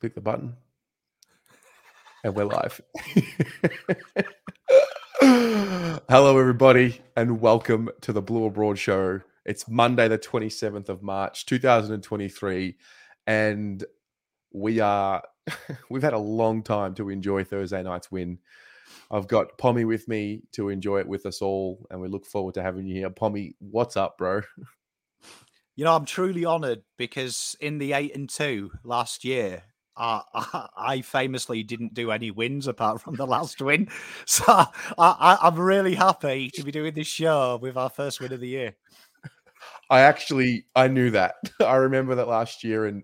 Click the button. And we're live. Hello, everybody, and welcome to the Blue Abroad Show. It's Monday, the 27th of March, 2023. And we are, we've had a long time to enjoy Thursday night's win. I've got Pommy with me to enjoy it with us all, and we look forward to having you here. Pommy, what's up, bro? You know, I'm truly honoured because in the eight and two last year, uh, I famously didn't do any wins apart from the last win. So I, am really happy to be doing this show with our first win of the year. I actually I knew that. I remember that last year, and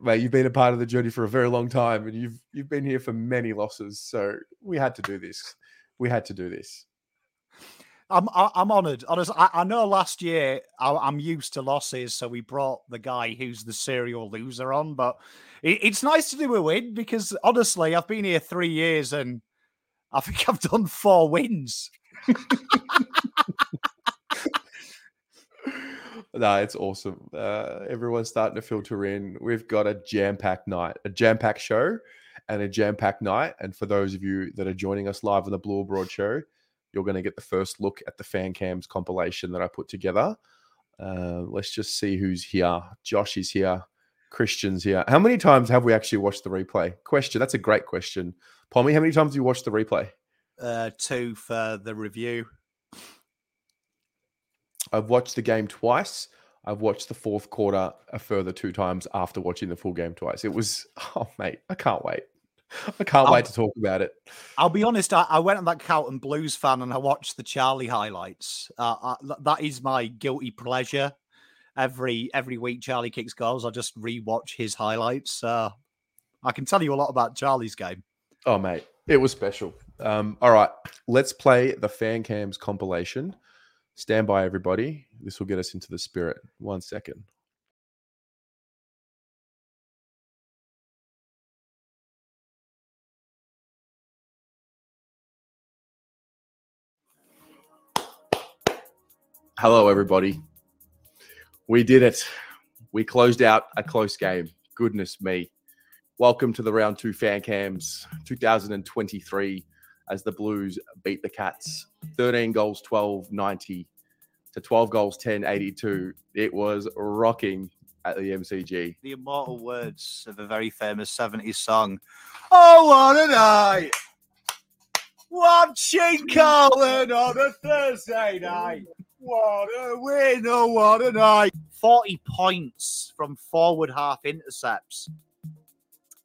mate, you've been a part of the journey for a very long time, and you've you've been here for many losses. So we had to do this. We had to do this. I'm I'm honoured. Honestly, I, I, know last year I, am used to losses, so we brought the guy who's the serial loser on. But it's nice to do a win because honestly, I've been here three years and I think I've done four wins. no, it's awesome. Uh, everyone's starting to filter in. We've got a jam-packed night, a jam-packed show, and a jam-packed night. And for those of you that are joining us live on the Blue Abroad show you're going to get the first look at the fan cams compilation that I put together. Uh, let's just see who's here. Josh is here. Christian's here. How many times have we actually watched the replay? Question. That's a great question. Pommy, how many times have you watched the replay? Uh, two for the review. I've watched the game twice. I've watched the fourth quarter a further two times after watching the full game twice. It was, oh, mate, I can't wait. I can't I'll, wait to talk about it. I'll be honest. I, I, went on that Carlton Blues fan and I watched the Charlie highlights. Uh, I, that is my guilty pleasure. Every every week, Charlie kicks goals. I just rewatch his highlights. Uh, I can tell you a lot about Charlie's game. Oh, mate, it was special. Um, all right, let's play the fan cams compilation. Stand by, everybody. This will get us into the spirit. One second. Hello, everybody. We did it. We closed out a close game. Goodness me. Welcome to the round two fan cams 2023 as the Blues beat the Cats 13 goals, 12 90 to 12 goals, 10 82. It was rocking at the MCG. The immortal words of a very famous 70s song. Oh, what a night! Watching Colin on a Thursday night. What a win! Oh, what a night! 40 points from forward half intercepts.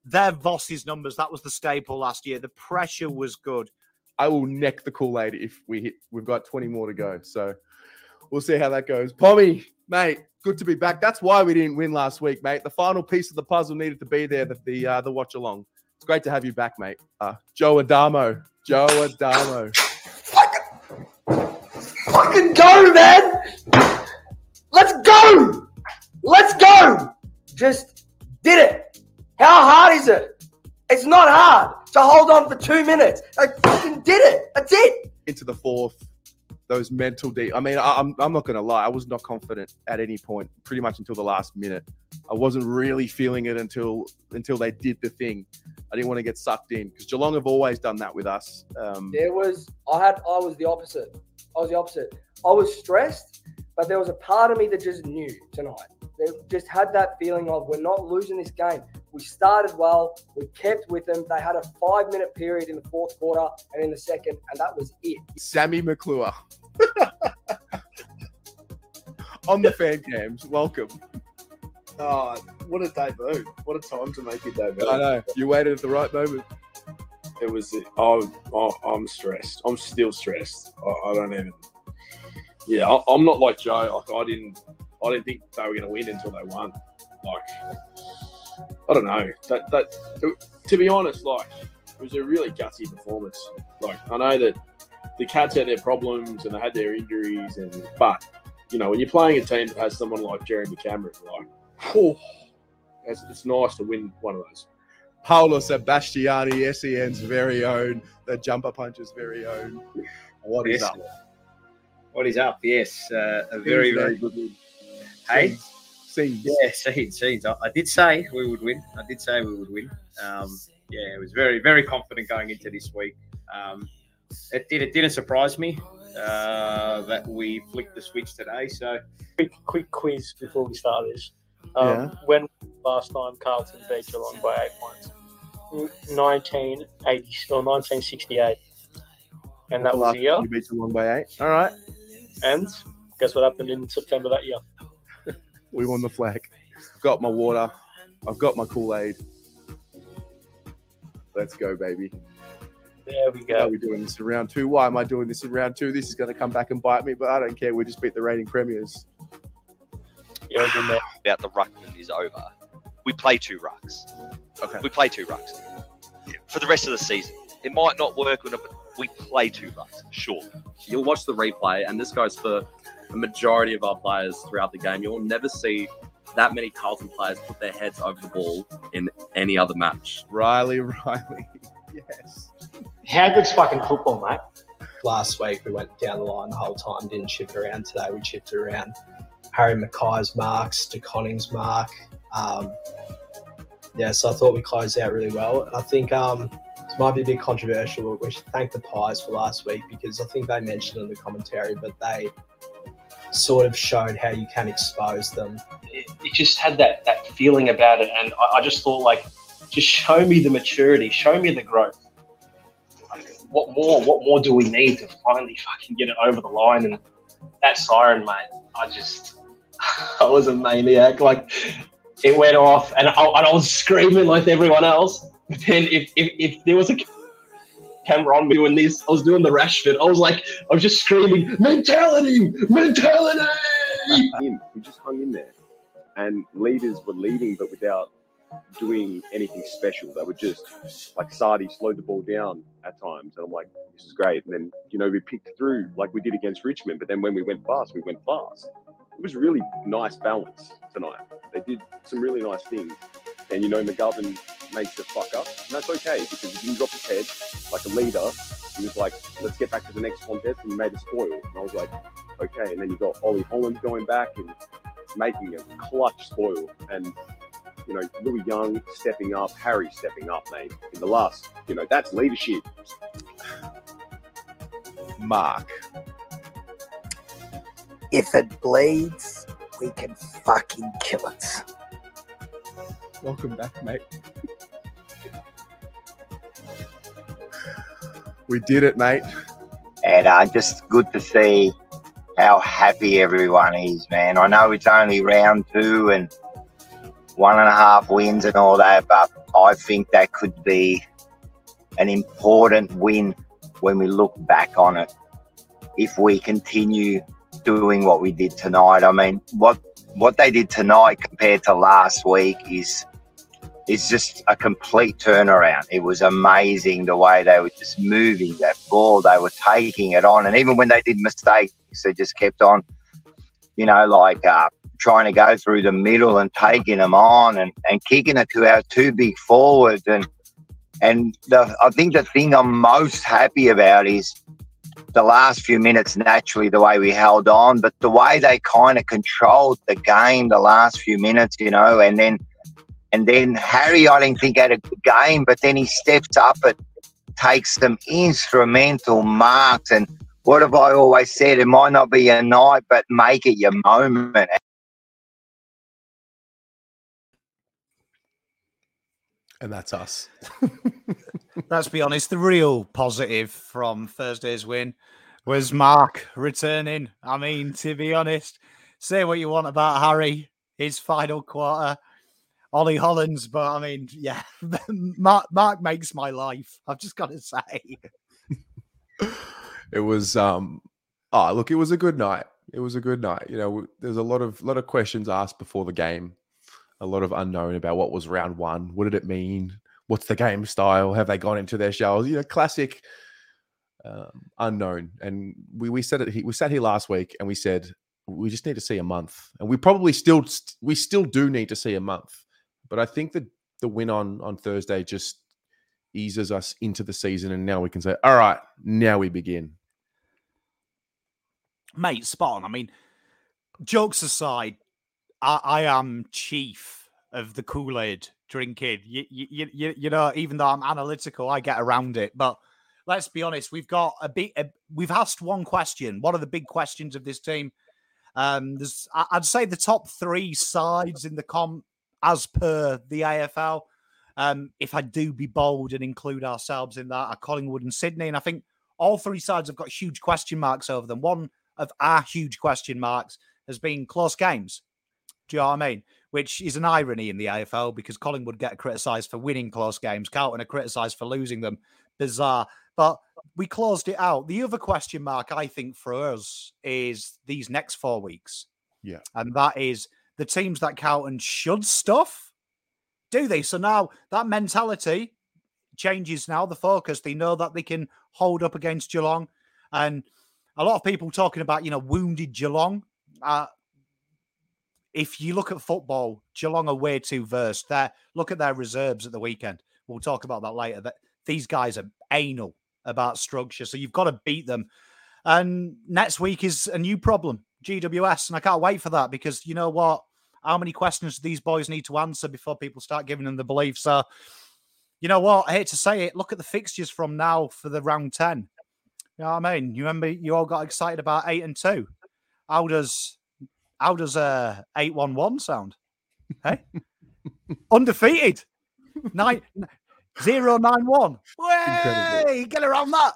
They're Voss's numbers. That was the staple last year. The pressure was good. I will neck the Kool Aid if we hit. We've got 20 more to go. So we'll see how that goes. Pommy, mate, good to be back. That's why we didn't win last week, mate. The final piece of the puzzle needed to be there. The the, uh, the watch along. It's great to have you back, mate. Uh, Joe Adamo. Joe Adamo fucking go, man! Let's go! Let's go! Just did it. How hard is it? It's not hard to hold on for two minutes. I fucking did it. That's it. Into the fourth, those mental deep. I mean, I, I'm I'm not gonna lie. I was not confident at any point, pretty much until the last minute. I wasn't really feeling it until until they did the thing. I didn't want to get sucked in because Geelong have always done that with us. Um, there was I had I was the opposite. I was the opposite. I was stressed, but there was a part of me that just knew tonight. They just had that feeling of we're not losing this game. We started well, we kept with them. They had a five minute period in the fourth quarter and in the second, and that was it. Sammy McClure. On the fan cams, welcome. Oh, what a debut. What a time to make your debut. I know. You waited at the right moment it was oh I'm stressed. I'm still stressed. I, I don't even. Yeah, I, am not like Joe. Like I didn't, I didn't think they were going to win until they won. Like I don't know. That that to be honest, like it was a really gutsy performance. Like I know that the Cats had their problems and they had their injuries, and but you know when you're playing a team that has someone like Jeremy Cameron, like oh, it's, it's nice to win one of those. Paolo Sebastiani, SEN's very own, the jumper puncher's very own. What is yes. up? What is up? Yes, uh, a very, very good. Win. Hey, Scenes. Yeah, scenes, scenes. I, I did say we would win. I did say we would win. Um, yeah, it was very, very confident going into this week. Um, it did. It didn't surprise me uh, that we flicked the switch today. So quick, quick quiz before we start this. Um, Yeah. When last time Carlton beat Geelong by eight points? 1980 or 1968. And that was the year. You beat Geelong by eight. All right. And guess what happened in September that year? We won the flag. I've got my water. I've got my Kool Aid. Let's go, baby. There we How go. are we doing this in round two? Why am I doing this in round two? This is going to come back and bite me, but I don't care. We just beat the reigning premiers. You're a good man. about the ruckman is over. We play two rucks. Okay. We play two rucks for the rest of the season. It might not work, but we play two rucks. Sure. you'll watch the replay, and this goes for a majority of our players throughout the game. You'll never see that many Carlton players put their heads over the ball in any other match. Riley, Riley. Yes. How good's fucking football, mate? last week we went down the line the whole time, didn't shift around. Today we shifted around Harry McKay's marks to Conning's mark. Um, yeah, so I thought we closed out really well. I think um, this might be a bit controversial, but we should thank the Pies for last week because I think they mentioned in the commentary, but they sort of showed how you can expose them. It, it just had that that feeling about it, and I, I just thought like, just show me the maturity, show me the growth. What more? What more do we need to finally fucking get it over the line? And that siren, mate, I just, I was a maniac. Like, it went off, and I, and I was screaming like everyone else. But then, if, if, if there was a camera on me doing this, I was doing the Rashford. I was like, I was just screaming, mentality, mentality. We just hung in there, and leaders were leading, but without doing anything special. They were just like Sardi slowed the ball down at times, and I'm like, this is great. And then you know we picked through like we did against Richmond, but then when we went fast, we went fast. It was really nice balance tonight. They did some really nice things, and you know McGovern makes a fuck up, and that's okay because he didn't drop his head like a leader. He was like, let's get back to the next contest, and we made a spoil. And I was like, okay. And then you got Ollie Holland going back and making a clutch spoil, and you know Lewis Young stepping up, Harry stepping up, mate. In the last, you know, that's leadership. Mark. If it bleeds, we can fucking kill it. Welcome back, mate. We did it, mate. And uh, just good to see how happy everyone is, man. I know it's only round two and one and a half wins and all that, but I think that could be an important win when we look back on it. If we continue doing what we did tonight, I mean, what what they did tonight compared to last week is is just a complete turnaround. It was amazing the way they were just moving that ball. They were taking it on, and even when they did mistakes, they just kept on, you know, like uh, trying to go through the middle and taking them on and, and kicking it to our two big forwards. And and the, I think the thing I'm most happy about is the last few minutes. Naturally, the way we held on, but the way they kind of controlled the game the last few minutes, you know, and then. And then Harry, I didn't think had a good game, but then he steps up and takes some instrumental marks. And what have I always said? It might not be your night, but make it your moment. And that's us. Let's be honest, the real positive from Thursday's win was Mark returning. I mean, to be honest, say what you want about Harry, his final quarter, Ollie Hollands, but I mean, yeah, Mark, Mark makes my life. I've just got to say. It was um oh look, it was a good night. It was a good night. You know, there's a lot of lot of questions asked before the game. A lot of unknown about what was round one. What did it mean? What's the game style? Have they gone into their shells? You know, classic um, unknown. And we we said it. We sat here last week and we said we just need to see a month, and we probably still we still do need to see a month. But I think that the win on on Thursday just eases us into the season, and now we can say, all right, now we begin. mate, spot on. I mean, jokes aside, I, I am chief of the Kool Aid drinking. You, you, you, you know, even though I'm analytical, I get around it. But let's be honest, we've got a big. A, we've asked one question. What are the big questions of this team? Um, there's, I'd say, the top three sides in the comp as per the AFL. Um, if I do be bold and include ourselves in that, are Collingwood and Sydney, and I think all three sides have got huge question marks over them. One of our huge question marks has been close games. Do you know what I mean? Which is an irony in the AFL because Collingwood get criticised for winning close games, Carlton are criticised for losing them. Bizarre. But we closed it out. The other question mark, I think, for us is these next four weeks. Yeah. And that is the teams that Carlton should stuff. Do they? So now that mentality changes now, the focus. They know that they can hold up against Geelong. And a lot of people talking about, you know, wounded Geelong. Uh, if you look at football, Geelong are way too versed. There, look at their reserves at the weekend. We'll talk about that later. That these guys are anal about structure, so you've got to beat them. And next week is a new problem, GWS, and I can't wait for that because you know what? How many questions these boys need to answer before people start giving them the belief? So, you know what? I hate to say it. Look at the fixtures from now for the round ten. You know what I mean? You remember you all got excited about eight and two. How does how does uh eight one one sound? Hey, undefeated nine zero nine one. Incredible. Way get around that.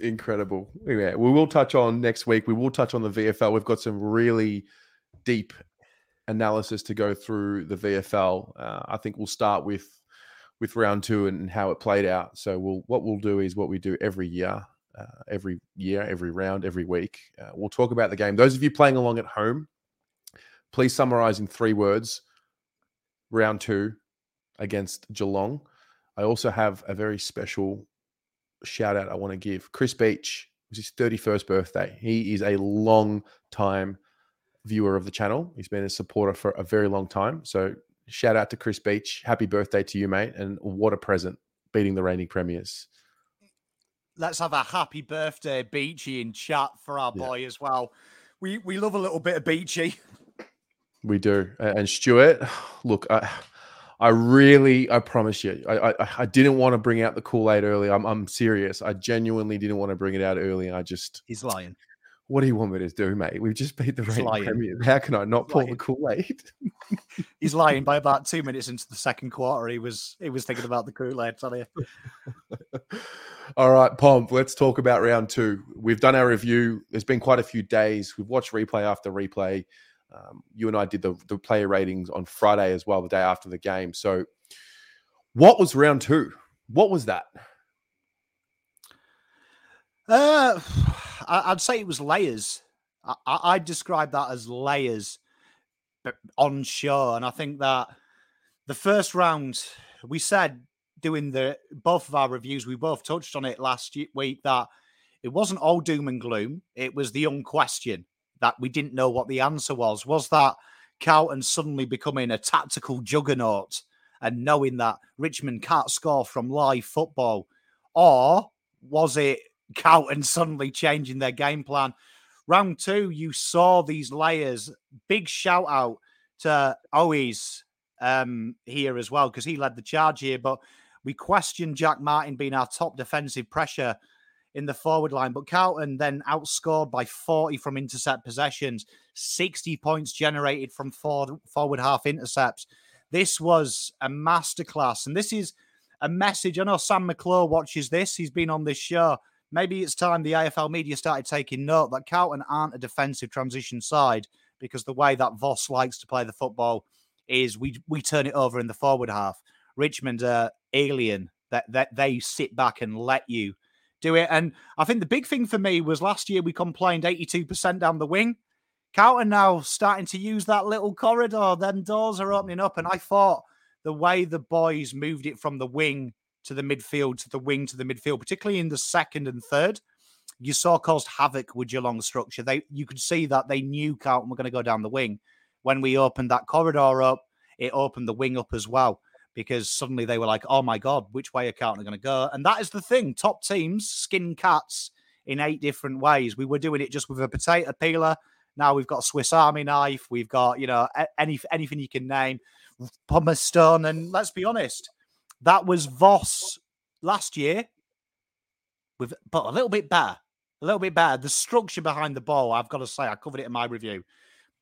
Incredible. Yeah, we will touch on next week. We will touch on the VFL. We've got some really deep analysis to go through the VFL. Uh, I think we'll start with with round two and how it played out. So we'll what we'll do is what we do every year, uh, every year, every round, every week. Uh, we'll talk about the game. Those of you playing along at home, please summarize in three words. Round two against Geelong. I also have a very special shout out I want to give. Chris Beach it was his 31st birthday. He is a long time viewer of the channel. He's been a supporter for a very long time. So shout out to Chris Beach. Happy birthday to you, mate. And what a present beating the reigning premiers. Let's have a happy birthday, Beachy, in chat for our boy as well. We we love a little bit of Beachy. We do. And Stuart, look, I I really, I promise you, I I, I didn't want to bring out the Kool-Aid early. I'm I'm serious. I genuinely didn't want to bring it out early. I just He's lying. What do you want me to do, mate? We've just beat the reigning How can I not He's pull lying. the Kool-Aid? He's lying. By about two minutes into the second quarter, he was he was thinking about the Kool-Aid. Tell you. All right, Pomp, let's talk about round two. We've done our review. There's been quite a few days. We've watched replay after replay. Um, you and I did the, the player ratings on Friday as well, the day after the game. So, what was round two? What was that? Uh, I'd say it was layers. I, I- I'd describe that as layers on show, and I think that the first round we said doing the both of our reviews, we both touched on it last week that it wasn't all doom and gloom. It was the young question that we didn't know what the answer was. Was that Carlton suddenly becoming a tactical juggernaut and knowing that Richmond can't score from live football, or was it Carlton suddenly changing their game plan? Round two, you saw these layers. Big shout out to Owies um, here as well because he led the charge here. But we questioned Jack Martin being our top defensive pressure in the forward line. But Carlton then outscored by 40 from intercept possessions, 60 points generated from forward, forward half intercepts. This was a masterclass. And this is a message. I know Sam McClure watches this. He's been on this show. Maybe it's time the AFL media started taking note that Carlton aren't a defensive transition side because the way that Voss likes to play the football is we we turn it over in the forward half. Richmond are alien that that they sit back and let you do it. And I think the big thing for me was last year we complained 82% down the wing. Carlton now starting to use that little corridor. Then doors are opening up. And I thought the way the boys moved it from the wing to the midfield, to the wing to the midfield, particularly in the second and third, you saw caused havoc with Geelong's structure. They you could see that they knew Carlton were going to go down the wing. When we opened that corridor up, it opened the wing up as well because suddenly they were like, "Oh my god, which way are Carlton going to go?" And that is the thing: top teams skin cats in eight different ways. We were doing it just with a potato peeler. Now we've got Swiss Army knife. We've got you know any anything you can name, pumice stone. And let's be honest, that was Voss last year, with but a little bit better, a little bit better. The structure behind the ball, I've got to say, I covered it in my review.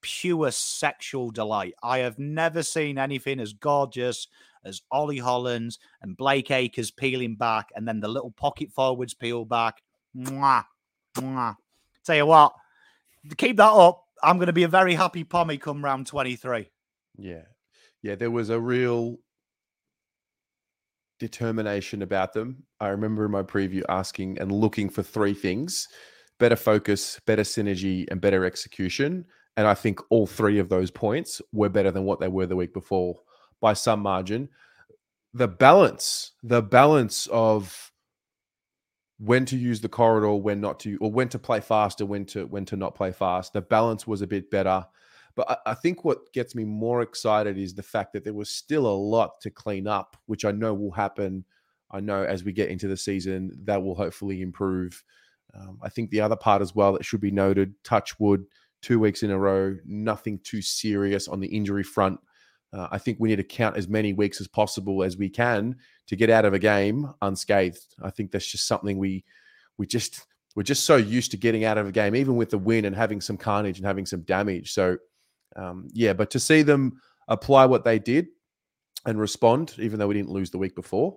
Pure sexual delight. I have never seen anything as gorgeous as Ollie Hollands and Blake Acres peeling back, and then the little pocket forwards peel back. Mwah, mwah. Tell you what, keep that up. I'm going to be a very happy pommy come round 23. Yeah. Yeah, there was a real determination about them. I remember in my preview asking and looking for three things better focus, better synergy, and better execution. And I think all three of those points were better than what they were the week before by some margin. The balance, the balance of when to use the corridor, when not to, or when to play faster, when to when to not play fast. The balance was a bit better. But I, I think what gets me more excited is the fact that there was still a lot to clean up, which I know will happen. I know as we get into the season, that will hopefully improve. Um, I think the other part as well that should be noted, touch wood, two weeks in a row, nothing too serious on the injury front. Uh, I think we need to count as many weeks as possible as we can to get out of a game unscathed. I think that's just something we we just we're just so used to getting out of a game, even with the win and having some carnage and having some damage. So um, yeah, but to see them apply what they did and respond, even though we didn't lose the week before,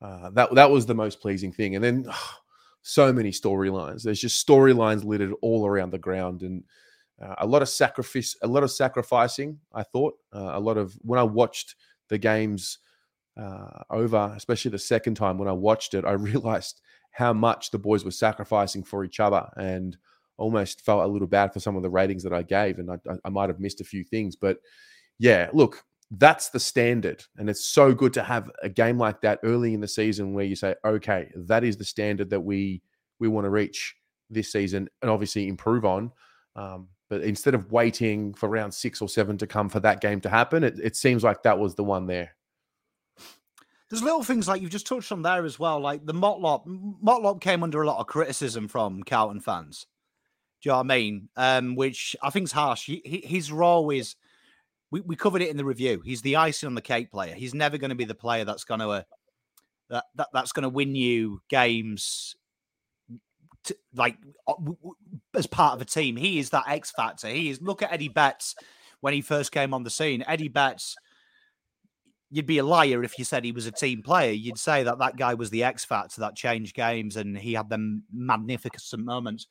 uh, that that was the most pleasing thing. And then oh, so many storylines. There's just storylines littered all around the ground, and uh, a lot of sacrifice, a lot of sacrificing. I thought uh, a lot of when I watched the games uh, over, especially the second time when I watched it, I realized how much the boys were sacrificing for each other, and almost felt a little bad for some of the ratings that I gave, and I, I might have missed a few things. But yeah, look, that's the standard, and it's so good to have a game like that early in the season where you say, okay, that is the standard that we we want to reach this season, and obviously improve on. Um, but instead of waiting for round six or seven to come for that game to happen, it, it seems like that was the one there. There's little things like you've just touched on there as well. Like the Motlop, Motlop came under a lot of criticism from Carlton fans. Do you know what I mean? Um, which I think is harsh. He, he, his role is, we, we covered it in the review. He's the icing on the cake player. He's never going to be the player that's going to uh, that, that that's going to win you games. Like uh, as part of a team, he is that X factor. He is. Look at Eddie Betts when he first came on the scene. Eddie Betts you'd be a liar if you said he was a team player. You'd say that that guy was the X factor that changed games and he had them magnificent moments.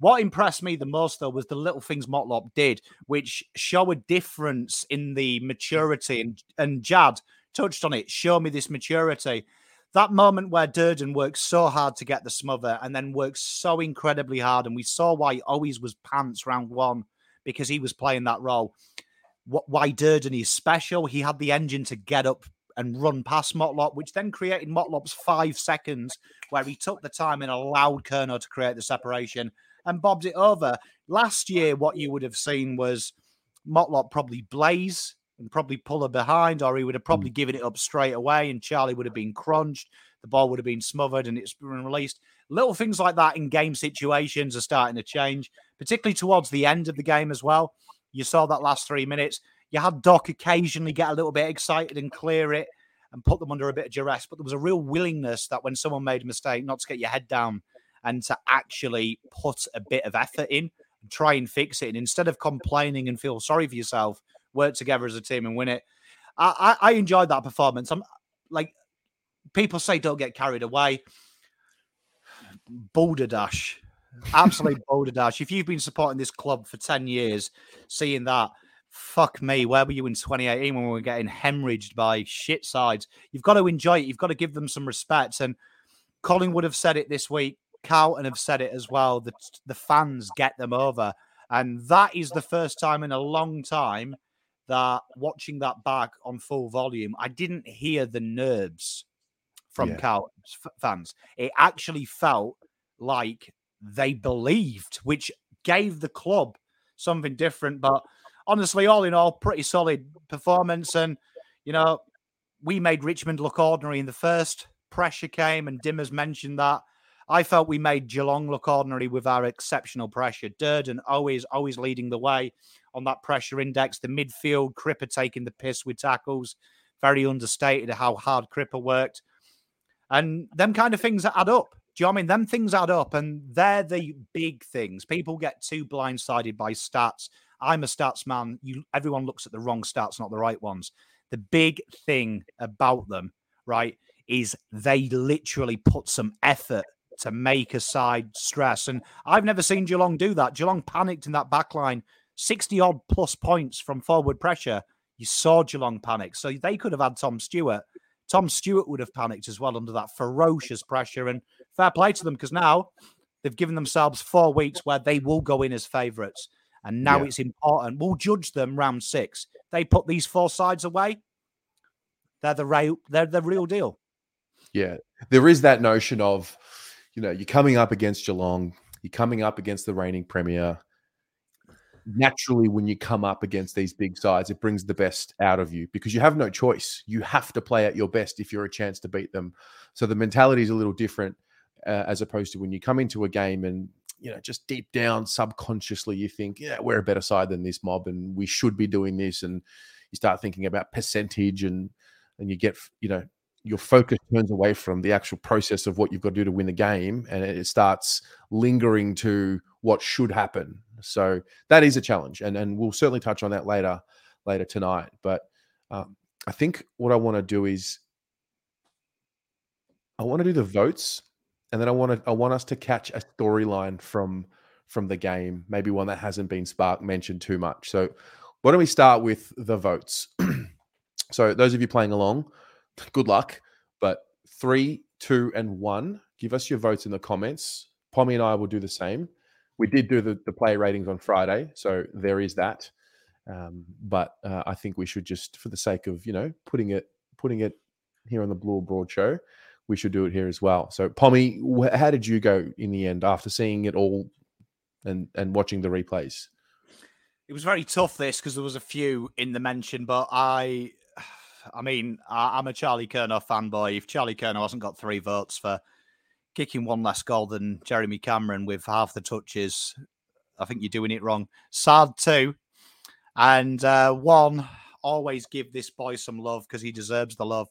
What impressed me the most, though, was the little things Motlop did, which show a difference in the maturity. And, and Jad touched on it. Show me this maturity. That moment where Durdin worked so hard to get the smother and then worked so incredibly hard. And we saw why he always was pants round one because he was playing that role. Why Durdin is special. He had the engine to get up and run past Motlop, which then created Motlop's five seconds where he took the time and allowed Curnow to create the separation and bobbed it over. Last year, what you would have seen was Motlop probably blaze and probably pull her behind, or he would have probably mm. given it up straight away, and Charlie would have been crunched. The ball would have been smothered and it's been released. Little things like that in game situations are starting to change, particularly towards the end of the game as well. You saw that last three minutes. You had Doc occasionally get a little bit excited and clear it and put them under a bit of duress, but there was a real willingness that when someone made a mistake, not to get your head down and to actually put a bit of effort in and try and fix it. And instead of complaining and feel sorry for yourself, work together as a team and win it. I, I, I enjoyed that performance. I'm like people say don't get carried away. Boulder Dash. Absolute boulder dash. If you've been supporting this club for 10 years, seeing that, fuck me, where were you in 2018 when we were getting hemorrhaged by shit sides? You've got to enjoy it. You've got to give them some respect. And Colin would have said it this week. Carlton have said it as well. That the fans get them over. And that is the first time in a long time that watching that back on full volume, I didn't hear the nerves from Yeah. F- fans. It actually felt like they believed, which gave the club something different. But honestly, all in all, pretty solid performance. And, you know, we made Richmond look ordinary in the first. Pressure came, and Dimmers mentioned that. I felt we made Geelong look ordinary with our exceptional pressure. Durdin always, always leading the way on that pressure index. The midfield, Cripper taking the piss with tackles. Very understated how hard Cripper worked. And them kind of things add up. Do you know what I mean? Them things add up, and they're the big things. People get too blindsided by stats. I'm a stats man. You, everyone looks at the wrong stats, not the right ones. The big thing about them, right, is they literally put some effort to make a side stress. And I've never seen Geelong do that. Geelong panicked in that back line, 60 odd plus points from forward pressure. You saw Geelong panic. So they could have had Tom Stewart. Tom Stewart would have panicked as well under that ferocious pressure. And fair play to them because now they've given themselves four weeks where they will go in as favourites. And now Yeah. it's important. We'll judge them round six. They put these four sides away. They're the real, they're the real deal. Yeah, there is that notion of, you know, you're coming up against Geelong, you're coming up against the reigning premier. Naturally, when you come up against these big sides, it brings the best out of you because you have no choice. You have to play at your best if you're a chance to beat them. So the mentality is a little different uh, as opposed to when you come into a game and you know just deep down subconsciously you think, yeah, we're a better side than this mob and we should be doing this, and you start thinking about percentage and and you get you know your focus turns away from the actual process of what you've got to do to win the game and it starts lingering to what should happen so that is a challenge and and we'll certainly touch on that later later tonight but um, i think what i want to do is i want to do the votes and then i want to i want us to catch a storyline from from the game maybe one that hasn't been spark mentioned too much so why don't we start with the votes so those of you playing along good luck. But three, two, and one, give us your votes in the comments. Pommy and I will do the same. We did do the, the player ratings on Friday, so there is that. Um, but uh, I think we should just, for the sake of you know putting it putting it here on the Blue Broad Show, we should do it here as well. So, Pommy, wh- how did you go in the end after seeing it all and and watching the replays? It was very tough this because there was a few in the mention, but I, I mean, I, I'm a Charlie Curnow fanboy. If Charlie Curnow hasn't got three votes for kicking one less goal than Jeremy Cameron with half the touches, I think you're doing it wrong. Saad too, and uh, one. Always give this boy some love because he deserves the love.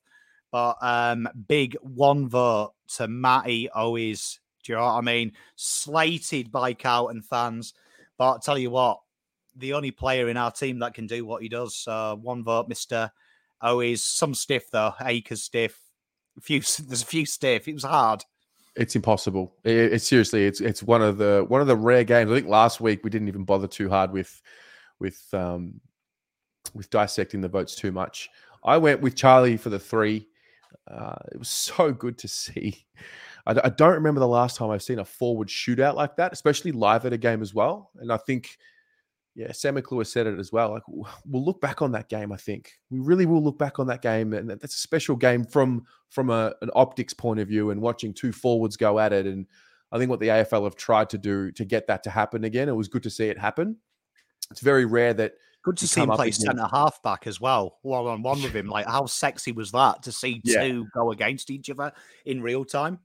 But um, big one vote to Matty Owies. Do you know what I mean? Slated by Carlton fans. But I'll tell you what, the only player in our team that can do what he does. So one vote, Mister Owies. Some stiff though. Acres stiff. A few. There's a few stiff. It was hard. It's impossible. It, it's seriously, it's it's one of the one of the rare games. I think last week we didn't even bother too hard with with um with dissecting the votes too much. I went with Charlie for the three. Uh, it was so good to see. I don't remember the last time I've seen a forward shootout like that, especially live at a game as well. And I think, yeah, Sam McClure said it as well. Like we'll look back on that game. I think we really will look back on that game, and that's a special game from from a, an optics point of view and watching two forwards go at it. And I think what the AFL have tried to do to get that to happen again. It was good to see it happen. It's very rare that Good to see him play centre half back as well, one on one with him. Like how sexy was that to see Yeah. two go against each other in real time?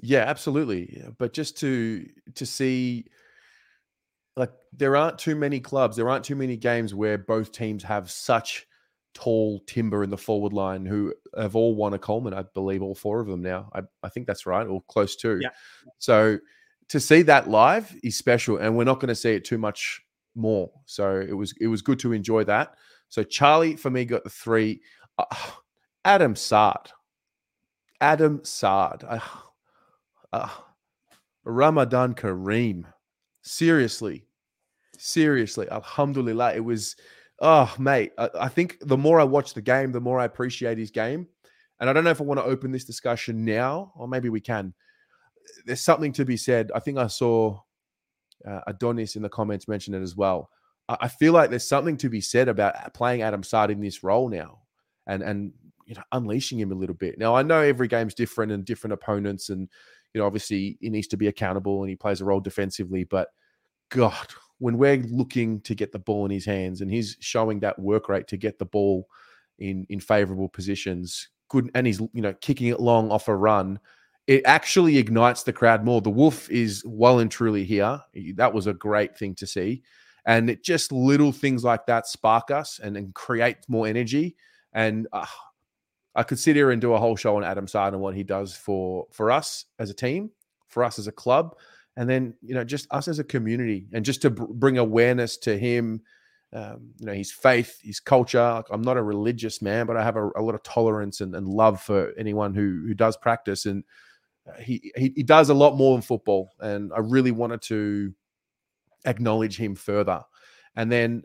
Yeah, absolutely. But just to to see like there aren't too many clubs, there aren't too many games where both teams have such tall timber in the forward line who have all won a Coleman, I believe all four of them now. I, I think that's right, or close to. Yeah. So to see that live is special, and we're not going to see it too much more. So it was it was good to enjoy that. So Charlie for me got the three. Uh, Adam Saad. Adam Saad. I, uh, Ramadan Kareem. Seriously. Seriously. Alhamdulillah. It was, oh, mate. I, I think the more I watch the game, the more I appreciate his game. And I don't know if I want to open this discussion now, or maybe we can. There's something to be said. I think I saw uh, Adonis in the comments mention it as well. I, I feel like there's something to be said about playing Adam Saad in this role now and, and, you know, unleashing him a little bit. Now, I know every game's different and different opponents, and you know, obviously he needs to be accountable and he plays a role defensively. But God, when we're looking to get the ball in his hands and he's showing that work rate to get the ball in in favorable positions, good, and he's you know kicking it long off a run, it actually ignites the crowd more. The wolf is well and truly here. That was a great thing to see. And it just little things like that spark us and, and create more energy. And uh, I could sit here and do a whole show on Adam Saad and what he does for for us as a team, for us as a club, and then you know just us as a community, and just to br- bring awareness to him um, you know his faith his culture. Like, i'm not a religious man but i have a, a lot of tolerance and, and, love for anyone who who does practice. And uh, he, he he does a lot more than football. And i really wanted to acknowledge him further. And then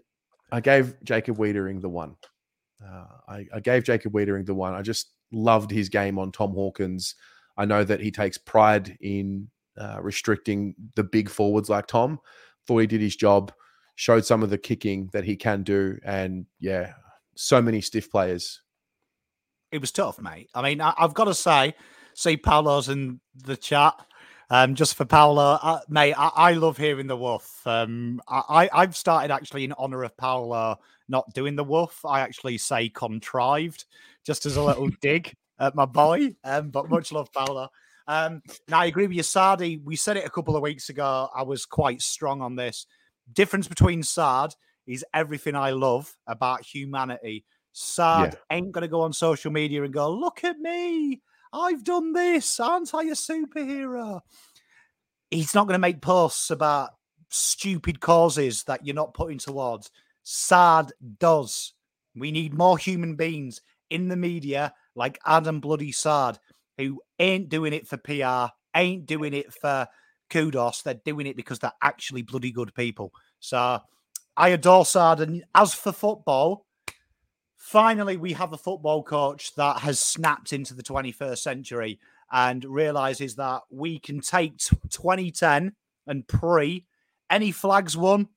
i gave jacob Weitering the one. Uh, I, I gave jacob Weitering the one. I just loved his game on tom hawkins. I know that he takes pride in uh, restricting the big forwards like tom thought he did his job showed some of the kicking that he can do. And yeah, so many stiff players. It was tough, mate. I mean, I, have got to say, see Paolo's in the chat. Um, just for Paolo, uh, mate, I, I, love hearing the woof. Um, I, I've started actually in honor of Paolo not doing the woof. I actually say contrived, just as a little dig at my boy. Um, but much love, Paolo. Um, now I agree with you, Sardi. We said it a couple of weeks ago. I was quite strong on this. Difference between Saad is everything I love about humanity. Saad yeah. ain't going to go on social media and go, look at me. I've done this. Aren't I a superhero? He's not going to make posts about stupid causes that you're not putting towards. Saad does. We need more human beings in the media like Adam Bloody Saad, who ain't doing it for PR, ain't doing it for kudos. They're doing it because they're actually bloody good people. So I adore Saad. And as for football, finally we have a football coach that has snapped into the 21st century and realizes that we can take 2010 and pre any flags won,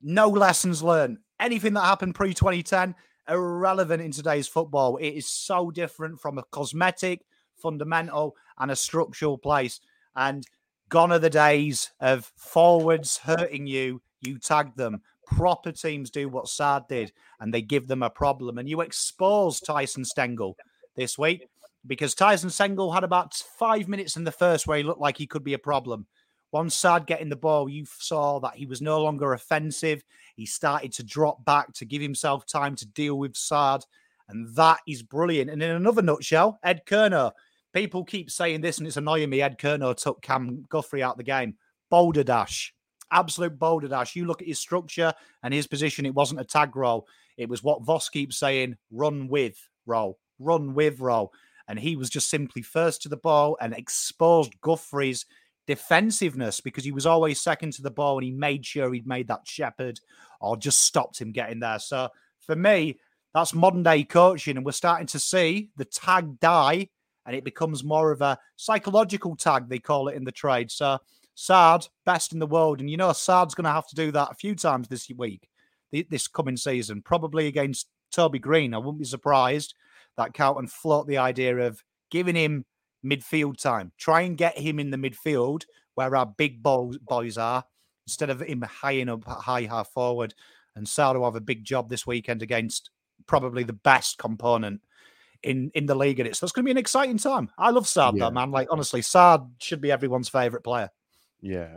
no lessons learned. Anything that happened pre 2010, irrelevant in today's football. It is so different from a cosmetic, fundamental, and a structural place. And Gone are the days of forwards hurting you. You tag them. Proper teams do what Saad did, and they give them a problem. And you expose Tyson Stengel this week because Tyson Stengel had about five minutes in the first where he looked like he could be a problem. Once Saad getting the ball, you saw that he was no longer offensive. He started to drop back to give himself time to deal with Saad. And that is brilliant. And in another nutshell, Ed Curnow, People keep saying this, and it's annoying me. Ed Curnow took Cam Guthrie out the game. Boulder dash, absolute boulder dash. You look at his structure and his position. It wasn't a tag role. It was what Voss keeps saying: run with role, run with role. And he was just simply first to the ball and exposed Guthrie's defensiveness because he was always second to the ball and he made sure he'd made that shepherd or just stopped him getting there. So for me, that's modern day coaching, and we're starting to see the tag die and it becomes more of a psychological tag, they call it in the trade. So Saad, best in the world. And you know, Saad's going to have to do that a few times this week, this coming season, probably against Toby Greene. I wouldn't be surprised that Carlton float the idea of giving him midfield time. Try and get him in the midfield where our big boys are instead of him high up, high half forward. And Saad will have a big job this weekend against probably the best component in in the league, and it's so it's going to be an exciting time. I love Saad, yeah. though, man. Like honestly, Saad should be everyone's favorite player. Yeah.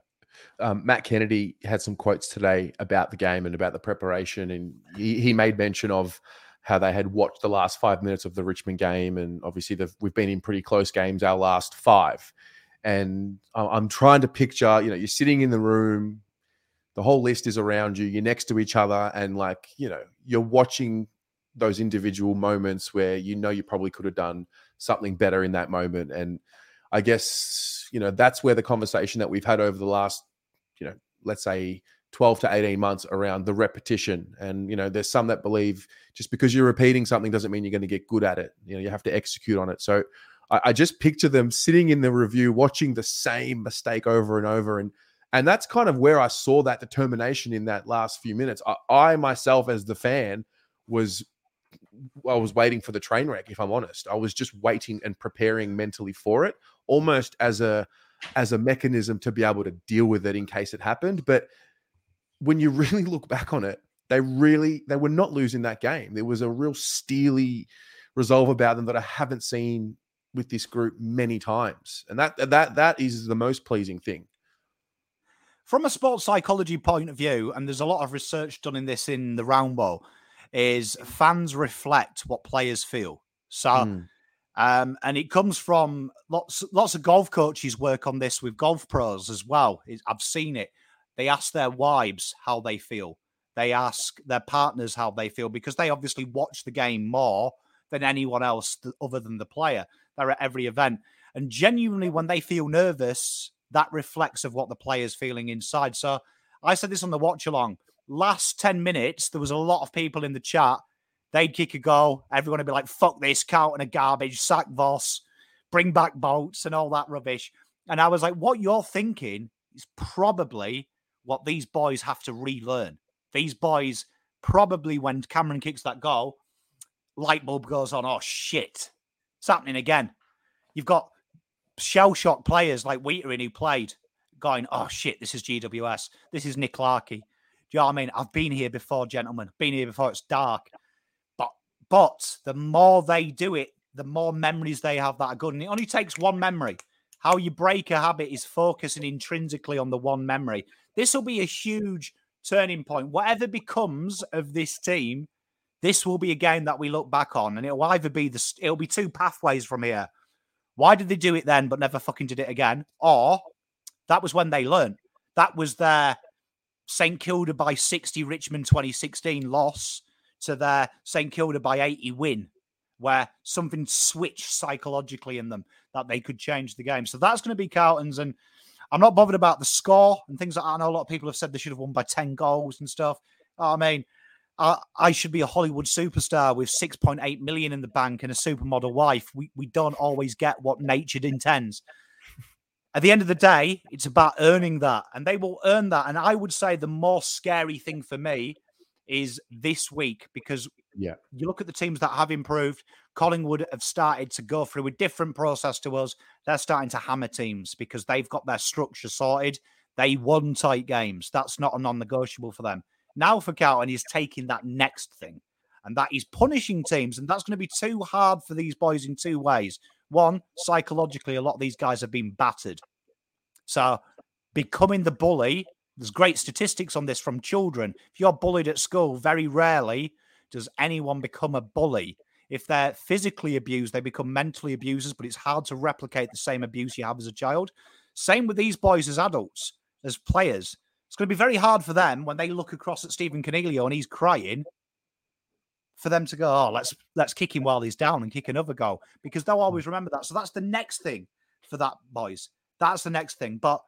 Um, Matt Kennedy had some quotes today about the game and about the preparation, and he, he made mention of how they had watched the last five minutes of the Richmond game, and obviously we've been in pretty close games our last five. And I'm trying to picture, you know, you're sitting in the room, the whole list is around you, you're next to each other, and like, you know, you're watching those individual moments where you know you probably could have done something better in that moment. And I guess, you know, that's where the conversation that we've had over the last, you know, let's say 12 to 18 months around the repetition. And, you know, there's some that believe just because you're repeating something doesn't mean you're going to get good at it. You know, you have to execute on it. So I, I just picture them sitting in the review, watching the same mistake over and over. And, and that's kind of where I saw that determination in that last few minutes. I, I myself, as the fan, was I was waiting for the train wreck. If I'm honest, I was just waiting and preparing mentally for it, almost as a as a mechanism to be able to deal with it in case it happened. But when you really look back on it, they really they were not losing that game. There was a real steely resolve about them that I haven't seen with this group many times, and that that that is the most pleasing thing. From a sports psychology point of view, and there's a lot of research done in this in the round ball, is fans reflect what players feel. So, Mm. um, and it comes from lots lots of golf coaches work on this with golf pros as well. I've seen it. They ask their wives how they feel. They ask their partners how they feel because they obviously watch the game more than anyone else other than the player. They're at every event. And genuinely, when they feel nervous, that reflects of what the player's feeling inside. So I said this on the watch along. Last 10 minutes, there was a lot of people in the chat. They'd kick a goal. Everyone would be like, fuck this, count and a garbage, sack Voss, bring back bolts and all that rubbish. And I was like, what you're thinking is probably what these boys have to relearn. These boys probably, when Cameron kicks that goal, light bulb goes on. Oh shit, it's happening again. You've got shell shock players like Weitering who played, going, oh shit, this is GWS. This is Nick Larkey. Do you know what I mean? I've been here before, gentlemen. Been here before. It's dark, but but the more they do it, the more memories they have that are good. And it only takes one memory. How you break a habit is focusing intrinsically on the one memory. This will be a huge turning point. Whatever becomes of this team, this will be a game that we look back on, and it'll either be the it'll be two pathways from here. Why did they do it then, but never fucking did it again? Or that was when they learned. That was their St Kilda by 60 Richmond 2016 loss to their St Kilda by 80 win, where something switched psychologically in them that they could change the game. So that's going to be Carlton's. And I'm not bothered about the score and things like that. I know a lot of people have said they should have won by 10 goals and stuff. I mean, I, I should be a Hollywood superstar with 6.8 million in the bank and a supermodel wife. We, we don't always get what nature intends. At the end of the day, it's about earning that, and they will earn that. And I would say the more scary thing for me is this week because Yeah. you look at the teams that have improved. Collingwood have started to go through a different process to us. They're starting to hammer teams because they've got their structure sorted. They won tight games. That's not a non-negotiable for them. Now for Carlton, he's taking that next thing, and that is punishing teams, and that's going to be too hard for these boys in two ways. One, psychologically, a lot of these guys have been battered. So becoming the bully, there's great statistics on this from children. If you're bullied at school, very rarely does anyone become a bully. If they're physically abused, they become mentally abusers, but it's hard to replicate the same abuse you have as a child. Same with these boys as adults, as players. It's going to be very hard for them when they look across at Stephen Canelio and he's crying for them to go, oh, let's let's kick him while he's down and kick another goal because they'll hmm. always remember that. So that's the next thing for that boys. That's the next thing. But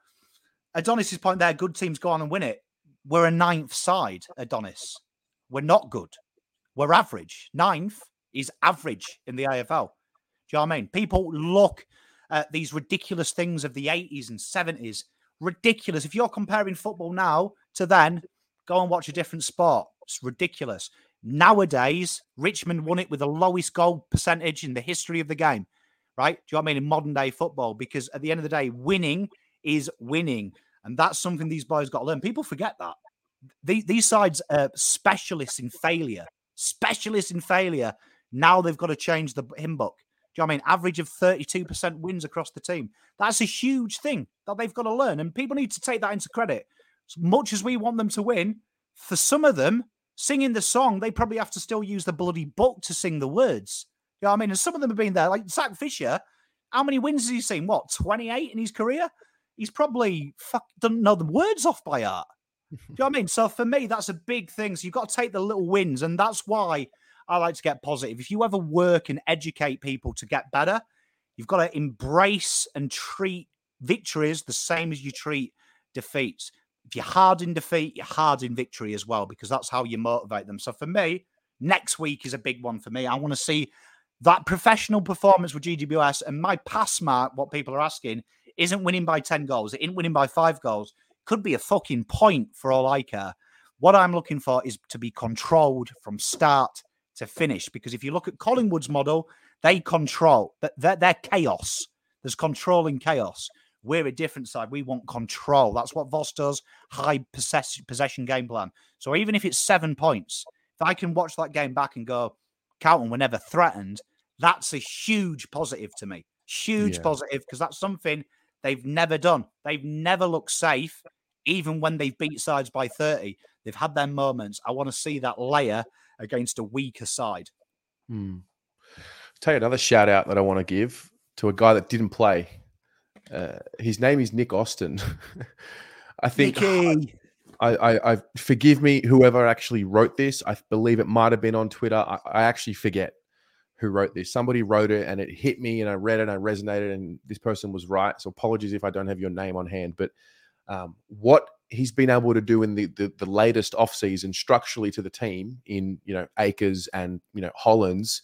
Adonis's point there, good teams go on and win it. We're a ninth side, Adonis. We're not good. We're average. Ninth is average in the AFL. Do you know what I mean? People look at these ridiculous things of the 80s and 70s. Ridiculous. If you're comparing football now to then, go and watch a different sport. It's ridiculous. Nowadays, Richmond won it with the lowest goal percentage in the history of the game, right? Do you know what I mean? In modern day football, because at the end of the day, winning is winning. And that's something these boys got to learn. People forget that. The- these sides are specialists in failure, specialists in failure. Now they've got to change the hymn book. Do you know I mean? Average of 32% wins across the team. That's a huge thing that they've got to learn. And people need to take that into credit. As much as we want them to win, for some of them, singing the song, they probably have to still use the bloody book to sing the words. You know what I mean? And some of them have been there. Like Zac Fisher, how many wins has he seen? What, 28 in his career? He's probably fuck, doesn't know the words off by heart. Do you know what I mean? So for me, that's a big thing. So you've got to take the little wins. And that's why I like to get positive. If you ever work and educate people to get better, you've got to embrace and treat victories the same as you treat defeats. If you're hard in defeat, you're hard in victory as well, because that's how you motivate them. So for me, next week is a big one for me. I want to see that professional performance with GWS and my pass mark, what people are asking, isn't winning by 10 goals. It isn't winning by five goals. Could be a fucking point for all I care. What I'm looking for is to be controlled from start to finish. Because if you look at Collingwood's model, they control, but they're, they're chaos. There's controlling chaos. We're a different side. We want control. That's what Voss does. High possess- possession game plan. So even if it's seven points, if I can watch that game back and go, Carlton were never threatened, that's a huge positive to me. Huge Yeah. positive because that's something they've never done. They've never looked safe, even when they've beat sides by 30. They've had their moments. I want to see that layer against a weaker side. Hmm. Tell you another shout out that I want to give to a guy that didn't play. Uh, his name is Nick Austin. I think Nicky. I, I, I forgive me whoever actually wrote this. I believe it might have been on Twitter. I, I actually forget who wrote this. Somebody wrote it and it hit me and I read it and I resonated and this person was right. So apologies if I don't have your name on hand. But um, what he's been able to do in the, the the latest offseason structurally to the team in you know Acres and you know Hollands,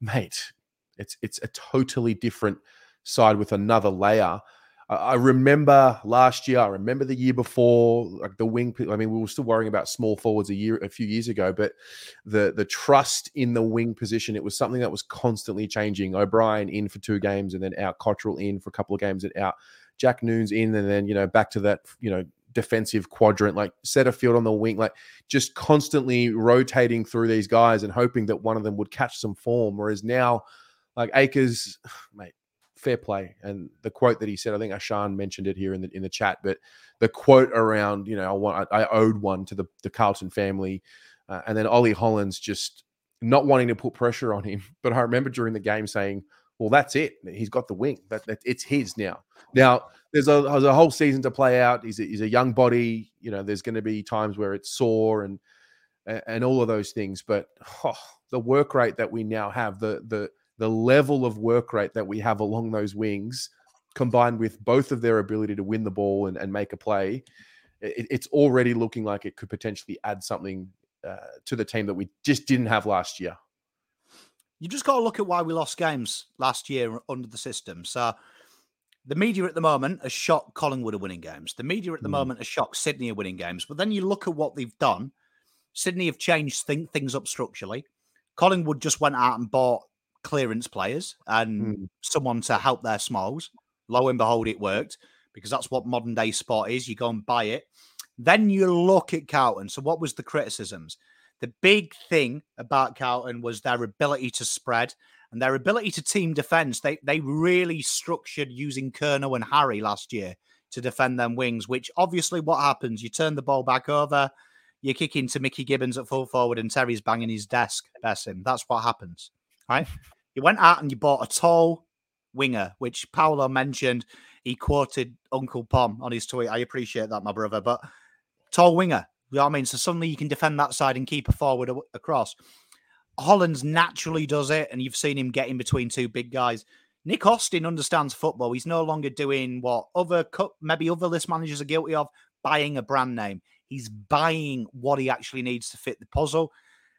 mate, it's it's a totally different side with another layer. I remember last year. I remember the year before, like the wing. I mean, we were still worrying about small forwards a year, a few years ago, but the the trust in the wing position, it was something that was constantly changing. O'Brien in for two games, and then out. Cottrell in for a couple of games and out. Jack Newnes in, and then you know back to that you know defensive quadrant, like Setterfield on the wing, like just constantly rotating through these guys and hoping that one of them would catch some form. Whereas now, like Acres, mate, fair play. And the quote that he said, I think Ashan mentioned it here in the in the chat, but the quote around, you know, I want, I, owed one to the the Carlton family, uh, and then Ollie Hollands just not wanting to put pressure on him. But I remember during the game saying, "Well, that's it. He's got the wing. That, that it's his now." Now there's a there's a whole season to play out. He's a, he's a young body. You know, there's going to be times where it's sore and and, and all of those things. But oh, the work rate that we now have, the the the level of work rate that we have along those wings, combined with both of their ability to win the ball and, and make a play, it, it's already looking like it could potentially add something uh, to the team that we just didn't have last year. You just got to look at why we lost games last year under the system. So the media at the moment has shocked Collingwood are winning games. The media at the Mm. moment has shocked Sydney are winning games. But then you look at what they've done. Sydney have changed thing, things up structurally. Collingwood just went out and bought clearance players and Mm. someone to help their smalls. Lo and behold, it worked because that's what modern day sport is. You go and buy it. Then you look at Carlton. So, what was the criticisms? The big thing about Carlton was their ability to spread and their ability to team defense. They they really structured using Curnow and Harry last year to defend them wings. Which obviously, what happens? You turn the ball back over. You kick into Mickey Gibbons at full forward, and Terry's banging his desk. Bless him. That's what happens, right? You went out and you bought a tall winger, which Paolo mentioned. He quoted Uncle Pom on his tweet. I appreciate that, my brother. But tall winger, you know what I mean? So suddenly you can defend that side and keep a forward across. Hollands naturally does it, and you've seen him get in between two big guys. Nick Austin understands football. He's no longer doing what other co- maybe other list managers are guilty of buying a brand name. He's buying what he actually needs to fit the puzzle.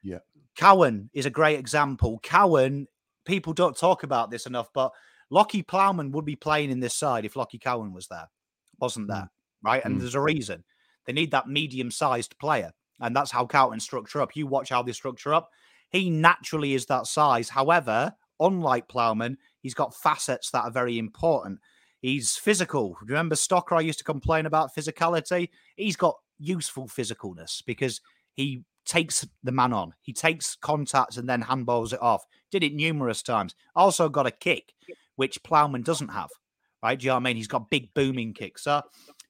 Yeah. Cowan is a great example. Cowan, people don't talk about this enough, but Lockie Plowman would be playing in this side if Lockie Cowan was there, wasn't there? Right. And Mm. there's a reason. They need that medium sized player. And that's how Cowan structure up. You watch how they structure up. He naturally is that size. However, unlike Plowman, he's got facets that are very important. He's physical. Remember Stocker? I used to complain about physicality. He's got useful physicalness because he takes the man on. He takes contacts and then handballs it off. Did it numerous times. Also got a kick, which Plowman doesn't have. Right? Do you know what I mean? He's got big booming kicks. So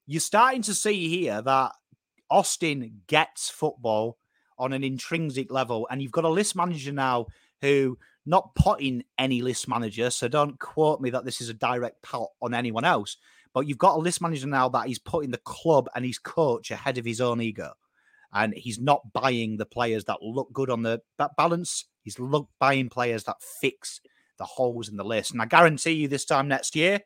you're starting to see here that Austin gets football on an intrinsic level, and you've got a list manager now who not potting any list manager, so don't quote me that this is a direct pot on anyone else. But you've got a list manager now that he's putting the club and his coach ahead of his own ego, and he's not buying the players that look good on the balance. He's look buying players that fix the holes in the list, and I guarantee you, this time next year,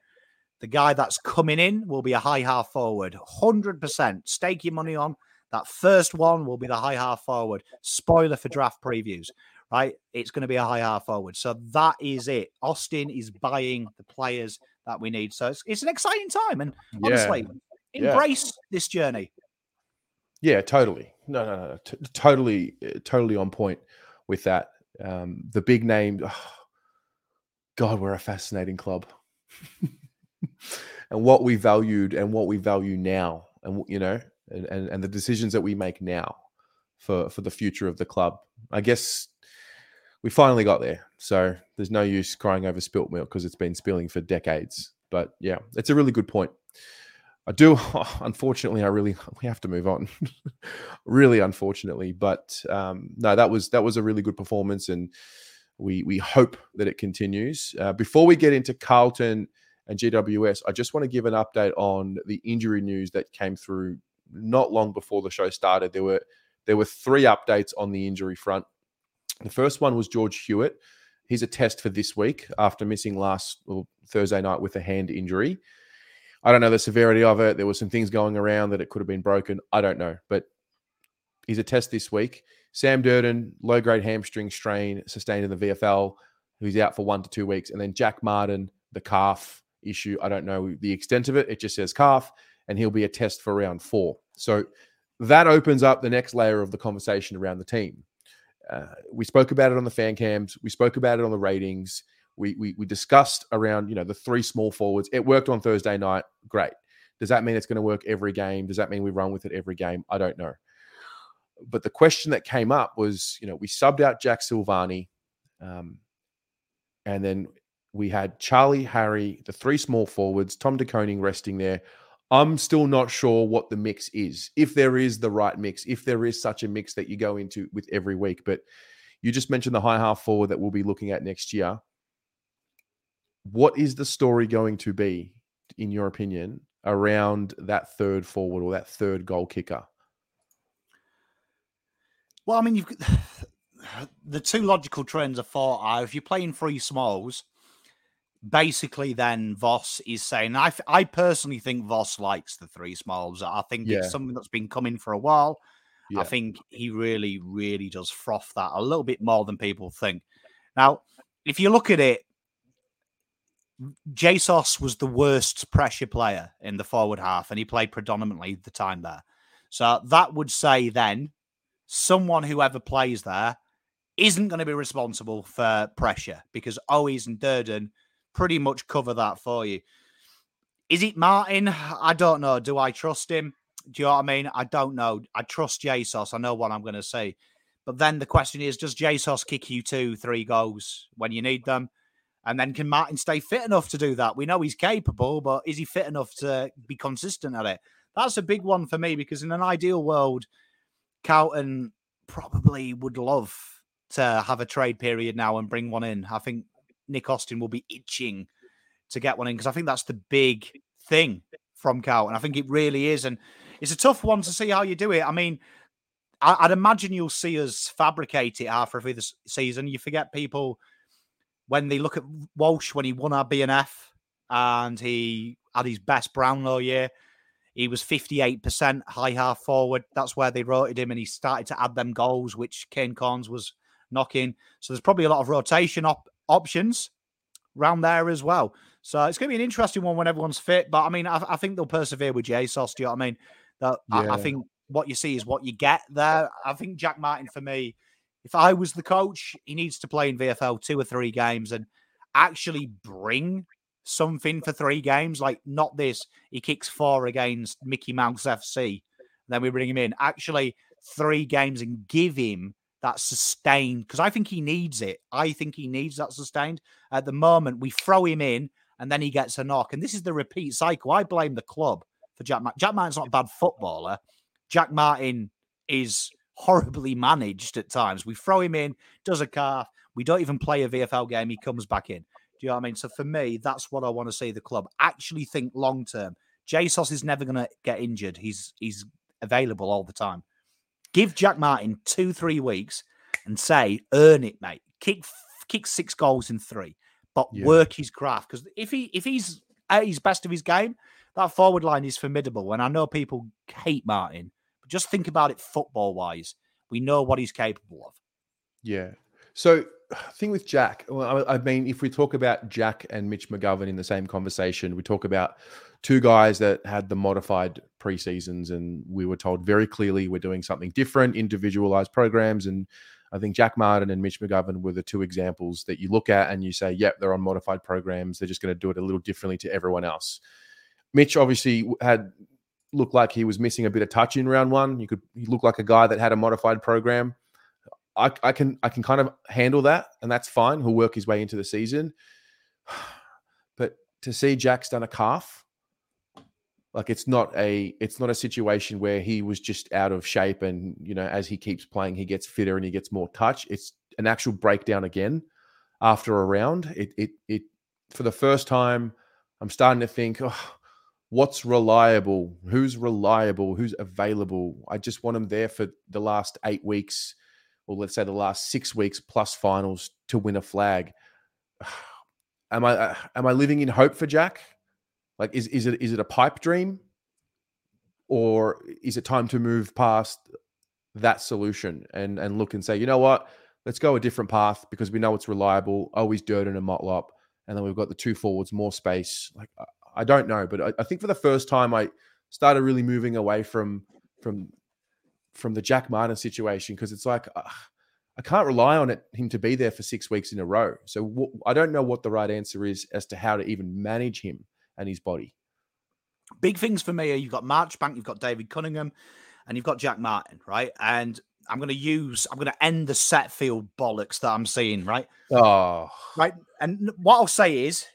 the guy that's coming in will be a high half forward, hundred percent. Stake your money on that first one will be the high half forward. Spoiler for draft previews, right? It's going to be a high half forward. So that is it. Austin is buying the players that we need. So it's, it's an exciting time. And honestly, Yeah. embrace this journey. Yeah, totally. No, no, no, t- totally, uh, totally on point with that. Um, the big name. God, we're a fascinating club, and what we valued and what we value now, and you know, and, and and the decisions that we make now for for the future of the club. I guess we finally got there. So there's no use crying over spilt milk because it's been spilling for decades. But yeah, it's a really good point. I do, unfortunately, I really we have to move on. really, unfortunately, but um, no, that was that was a really good performance, and we we hope that it continues. Uh, before we get into Carlton and GWS, I just want to give an update on the injury news that came through not long before the show started. There were there were three updates on the injury front. The first one was George Hewitt. He's a test for this week after missing last well, Thursday night with a hand injury. I don't know the severity of it. There were some things going around that it could have been broken. I don't know, but he's a test this week. Sam Durdin, low grade hamstring strain sustained in the VFL, who's out for one to two weeks. And then Jack Martin, the calf issue. I don't know the extent of it. It just says calf, and he'll be a test for round four. So that opens up the next layer of the conversation around the team. Uh, we spoke about it on the fan cams. We spoke about it on the ratings. We, we we discussed around you know the three small forwards. It worked on Thursday night. Great. Does that mean it's going to work every game? Does that mean we run with it every game? I don't know. But the question that came up was, you know, we subbed out Jack Silvagni, um, and then we had Charlie, Harry, the three small forwards, Tom De Koning resting there. I'm still not sure what the mix is, if there is the right mix, if there is such a mix that you go into with every week. But you just mentioned the high half forward that we'll be looking at next year. What is the story going to be, in your opinion, around that third forward or that third goal kicker? Well, I mean, you've the two logical trends are thought are uh, if you're playing three smalls, basically then Voss is saying, I, I personally think Voss likes the three smalls. I think Yeah. it's something that's been coming for a while. Yeah. I think he really, really does froth that a little bit more than people think. Now, if you look at it, Jesus was the worst pressure player in the forward half, and he played predominantly the time there. So that would say then someone who ever plays there isn't going to be responsible for pressure because Owies and Durdin pretty much cover that for you. Is it Martin? I don't know. Do I trust him? Do you know what I mean? I don't know. I trust Jesus. I know what I'm going to say. But then the question is does Jesus kick you two, three goals when you need them? And then can Martin stay fit enough to do that? We know he's capable, but is he fit enough to be consistent at it? That's a big one for me because in an ideal world, Carlton probably would love to have a trade period now and bring one in. I think Nick Austin will be itching to get one in because I think that's the big thing from Carlton. I think it really is. And it's a tough one to see how you do it. I mean, I'd imagine you'll see us fabricate it halfway through the season. You forget people when they look at Walsh when he won our BNF and he had his best Brownlow year. He was 58% high half forward. That's where they rotated him and he started to add them goals, which Kane Cornes was knocking. So there's probably a lot of rotation op- options around there as well. So it's going to be an interesting one when everyone's fit. But I mean, I, I think they'll persevere with Jesus. Do you know what I mean? That I, I think what you see is what you get there. I think Jack Martin, for me, if I was the coach, he needs to play in VFL two or three games and actually bring something for three games. Like not this, he kicks four against Mickey Mouse FC, then we bring him in. Actually, three games and give him that sustained because I think he needs it. I think he needs that sustained. At the moment, we throw him in and then he gets a knock, and this is the repeat cycle. I blame the club for Jack. Jack Martin's not a bad footballer. Jack Martin is horribly managed at times. We throw him in, does a calf. We don't even play a VFL game. He comes back in. Do you know what I mean? So for me, that's what I want to see the club actually think long term. Jesus is never going to get injured. He's he's available all the time. Give Jack Martin two three weeks and say earn it, mate. Kick kick six goals in three, but Yeah. work his craft because if he if he's at his best of his game, that forward line is formidable. And I know people hate Martin, just think about it football wise. We know what he's capable of. Yeah. So, thing with Jack, well, I I mean, if we talk about Jack and Mitch McGovern in the same conversation, we talk about two guys that had the modified preseasons, and we were told very clearly we're doing something different, individualized programs. And I think Jack Martin and Mitch McGovern were the two examples that you look at and you say, yep, they're on modified programs. They're just going to do it a little differently to everyone else. Mitch obviously had looked like he was missing a bit of touch in round one. You could he looked like a guy that had a modified program. I, I can I can kind of handle that, and that's fine. He'll work his way into the season. But to see Jack's done a calf, like it's not a it's not a situation where he was just out of shape, and you know as he keeps playing, he gets fitter and he gets more touch. It's an actual breakdown again after a round. It it it for the first time, I'm starting to think, oh, what's reliable? Who's reliable? Who's available? I just want him there for the last eight weeks, or let's say the last six weeks plus finals to win a flag. Am I uh, am I living in hope for Jack? Like, is is it is it a pipe dream, or is it time to move past that solution and and look and say, you know what? Let's go a different path because we know it's reliable. Owies Durdin and a Motlop, and then we've got the two forwards, more space. Like I, don't know, but I, I, think for the first time, I started really moving away from from from the Jack Martin situation because it's like uh, I can't rely on it him to be there for six weeks in a row. So w- I don't know what the right answer is as to how to even manage him and his body. Big things for me are you've got Marchbank, you've got David Cunningham, and you've got Jack Martin, right? And I'm going to use, I'm going to end the Setterfield bollocks that I'm seeing, right? Oh, right. And what I'll say is,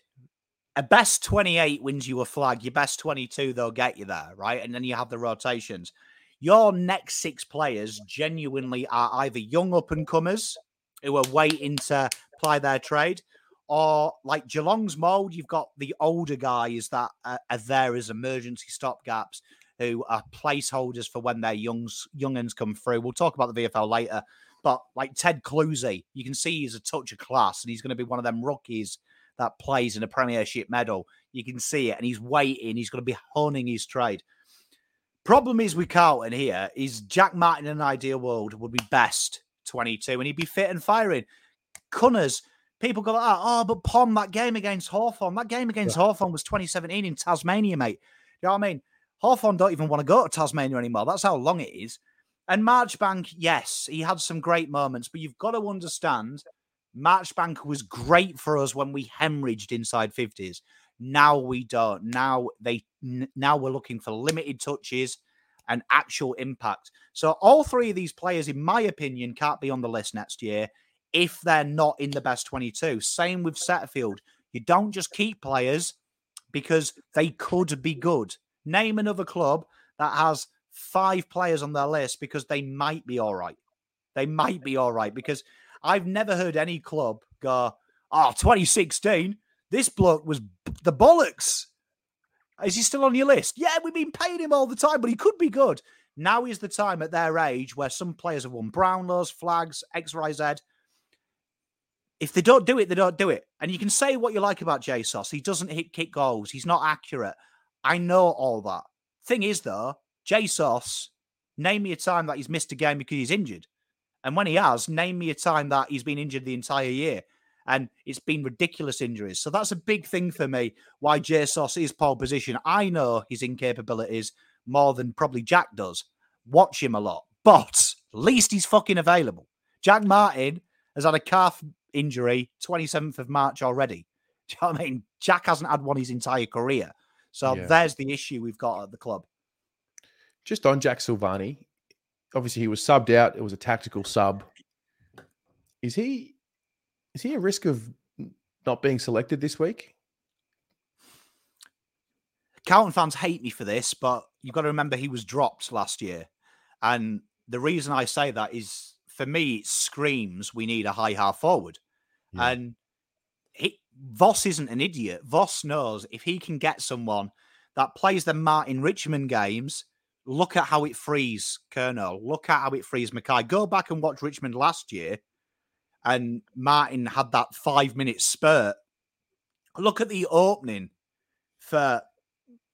a best 28 wins you a flag. Your best 22, they'll get you there, right? And then you have the rotations your next six players genuinely are either young up and comers who are waiting to ply their trade, or like Geelong's mold, you've got the older guys that are, there as emergency stopgaps who are placeholders for when their youngs youngins come through. We'll talk about the VFL later, but like Ted Clohesy, you can see he's a touch of class, and he's going to be one of them rookies that plays in a Premiership medal. You can see it, and he's waiting. He's going to be honing his trade. Problem is with Carlton here is Jack Martin in an ideal world would be best 22 and he'd be fit and firing. Cunners, people go, like, oh, but Pom, that game against Hawthorn, that game against yeah. Hawthorn was 2017 in Tasmania, mate. You know what I mean? Hawthorn don't even want to go to Tasmania anymore. That's how long it is. And Marchbank, yes, he had some great moments, but you've got to understand Marchbank was great for us when we hemorrhaged inside 50s. Now we don't. Now they now we're looking for limited touches and actual impact. So all three of these players, in my opinion, can't be on the list next year if they're not in the best 22. Same with Setterfield. You don't just keep players because they could be good. Name another club that has five players on their list because they might be all right. They might be all right because I've never heard any club go, oh, 2016, this bloke was the bollocks. Is he still on your list? Yeah, we've been paying him all the time, but he could be good. Now is the time at their age where some players have won Brownlows, flags, X, Y, Z. If they don't do it, they don't do it. And you can say what you like about Jesus. He doesn't hit kick goals. He's not accurate. I know all that. Thing is, though, Jesus, name me a time that he's missed a game because he's injured. And when he has, name me a time that he's been injured the entire year and it's been ridiculous injuries. So that's a big thing for me. Why Jesus is pole position. I know his incapabilities more than probably Jack does. Watch him a lot, but at least he's fucking available. Jack Martin has had a calf injury 27th of March already. Do you know what I mean? Jack hasn't had one his entire career. So yeah. there's the issue we've got at the club. Just on Jack Silvagni, obviously he was subbed out. It was a tactical sub. Is he is he a risk of not being selected this week? Carlton fans hate me for this, but you've got to remember he was dropped last year. And the reason I say that is for me, it screams we need a high half forward. Yeah. And he, Voss isn't an idiot. Voss knows if he can get someone that plays the Martin Richmond games, look at how it frees Curnow. Look at how it frees McKay. Go back and watch Richmond last year and Martin had that five minute spurt. Look at the opening for.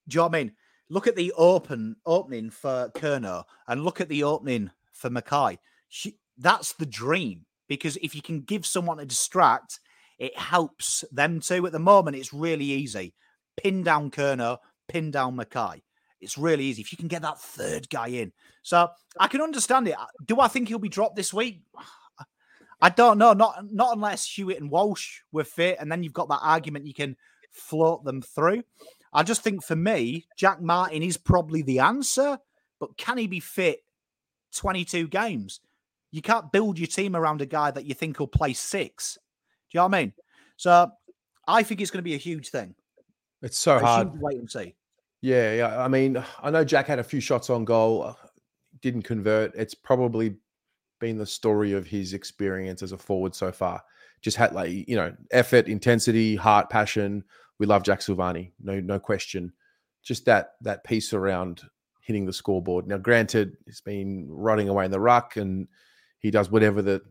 Do you know what I mean? Look at the open opening for Curnow and look at the opening for McKay. She, that's the dream because if you can give someone a distract, it helps them too. At the moment, it's really easy. Pin down Curnow, pin down McKay. It's really easy if you can get that third guy in. So I can understand it. Do I think he'll be dropped this week? I don't know. Not not unless Hewitt and Walsh were fit, and then you've got that argument you can float them through. I just think for me, Jack Martin is probably the answer, but can he be fit 22 games? You can't build your team around a guy that you think will play six. Do you know what I mean? So I think it's going to be a huge thing. It's so A hard. wait and see. Yeah, yeah. I mean, I know Jack had a few shots on goal, uh, didn't convert. It's probably been the story of his experience as a forward so far. Just had like you know effort, intensity, heart, passion. We love Jack Silvagni, no no question. Just that that piece around hitting the scoreboard. Now, granted, it's been rotting away in the ruck, and he does whatever the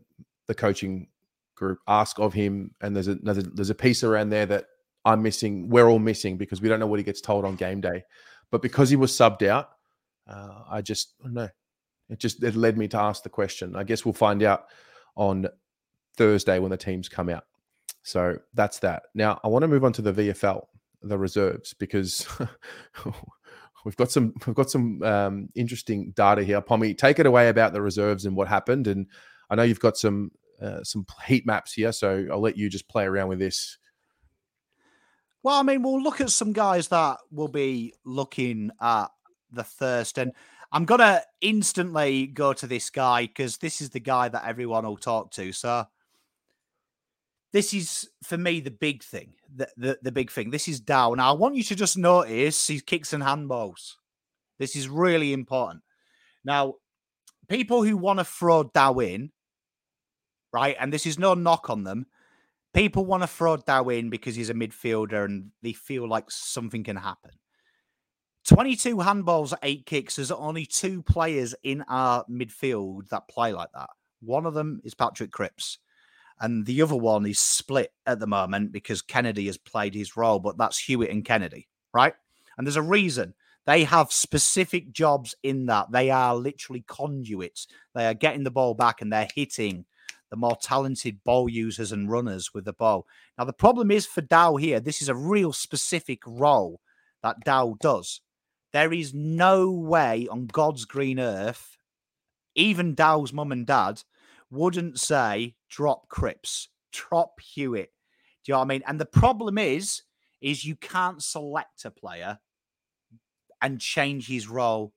the coaching group ask of him. And there's a there's a, there's a piece around there that I'm missing. We're all missing because we don't know what he gets told on game day. But because he was subbed out, uh, I just I don't know. It just it led me to ask the question. I guess we'll find out on Thursday when the teams come out. So that's that. Now I want to move on to the VFL, the reserves, because we've got some we've got some um, interesting data here. Pommy, take it away about the reserves and what happened. And I know you've got some uh, some heat maps here, so I'll let you just play around with this. Well, I mean, we'll look at some guys that will be looking at the thirst. And I'm going to instantly go to this guy because this is the guy that everyone will talk to. So this is, for me, the big thing. The, the, the big thing. This is Dow. Now, I want you to just notice his kicks and handballs. This is really important. Now, people who want to throw Dow in, right, and this is no knock on them, people want to throw Dow in because he's a midfielder and they feel like something can happen. 22 handballs, at eight kicks. There's only two players in our midfield that play like that. One of them is Patrick Cripps, and the other one is split at the moment because Kennedy has played his role, but that's Hewitt and Kennedy, right? And there's a reason. They have specific jobs in that. They are literally conduits. They are getting the ball back and they're hitting the more talented ball users and runners with the ball. Now, the problem is for Dow here, this is a real specific role that Dow does. There is no way on God's green earth, even Dow's mum and dad wouldn't say drop Cripps, drop Hewitt. Do you know what I mean? And the problem is, is you can't select a player and change his role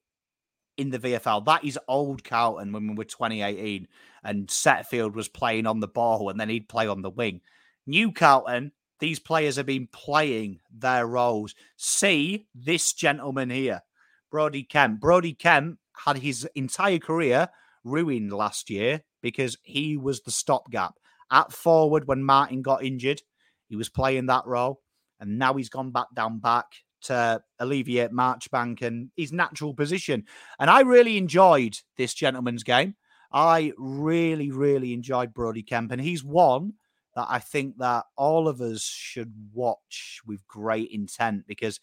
in the VFL. That is old Carlton when we were 2018 and Setterfield was playing on the ball and then he'd play on the wing. New Carlton, these players have been playing their roles. See this gentleman here, Brody Kemp. Brody Kemp had his entire career ruined last year because he was the stopgap at forward when Martin got injured. He was playing that role, and now he's gone back down back to alleviate Marchbank and his natural position. And I really enjoyed this gentleman's game. I really, really enjoyed Brody Kemp, and he's one that I think that all of us should watch with great intent because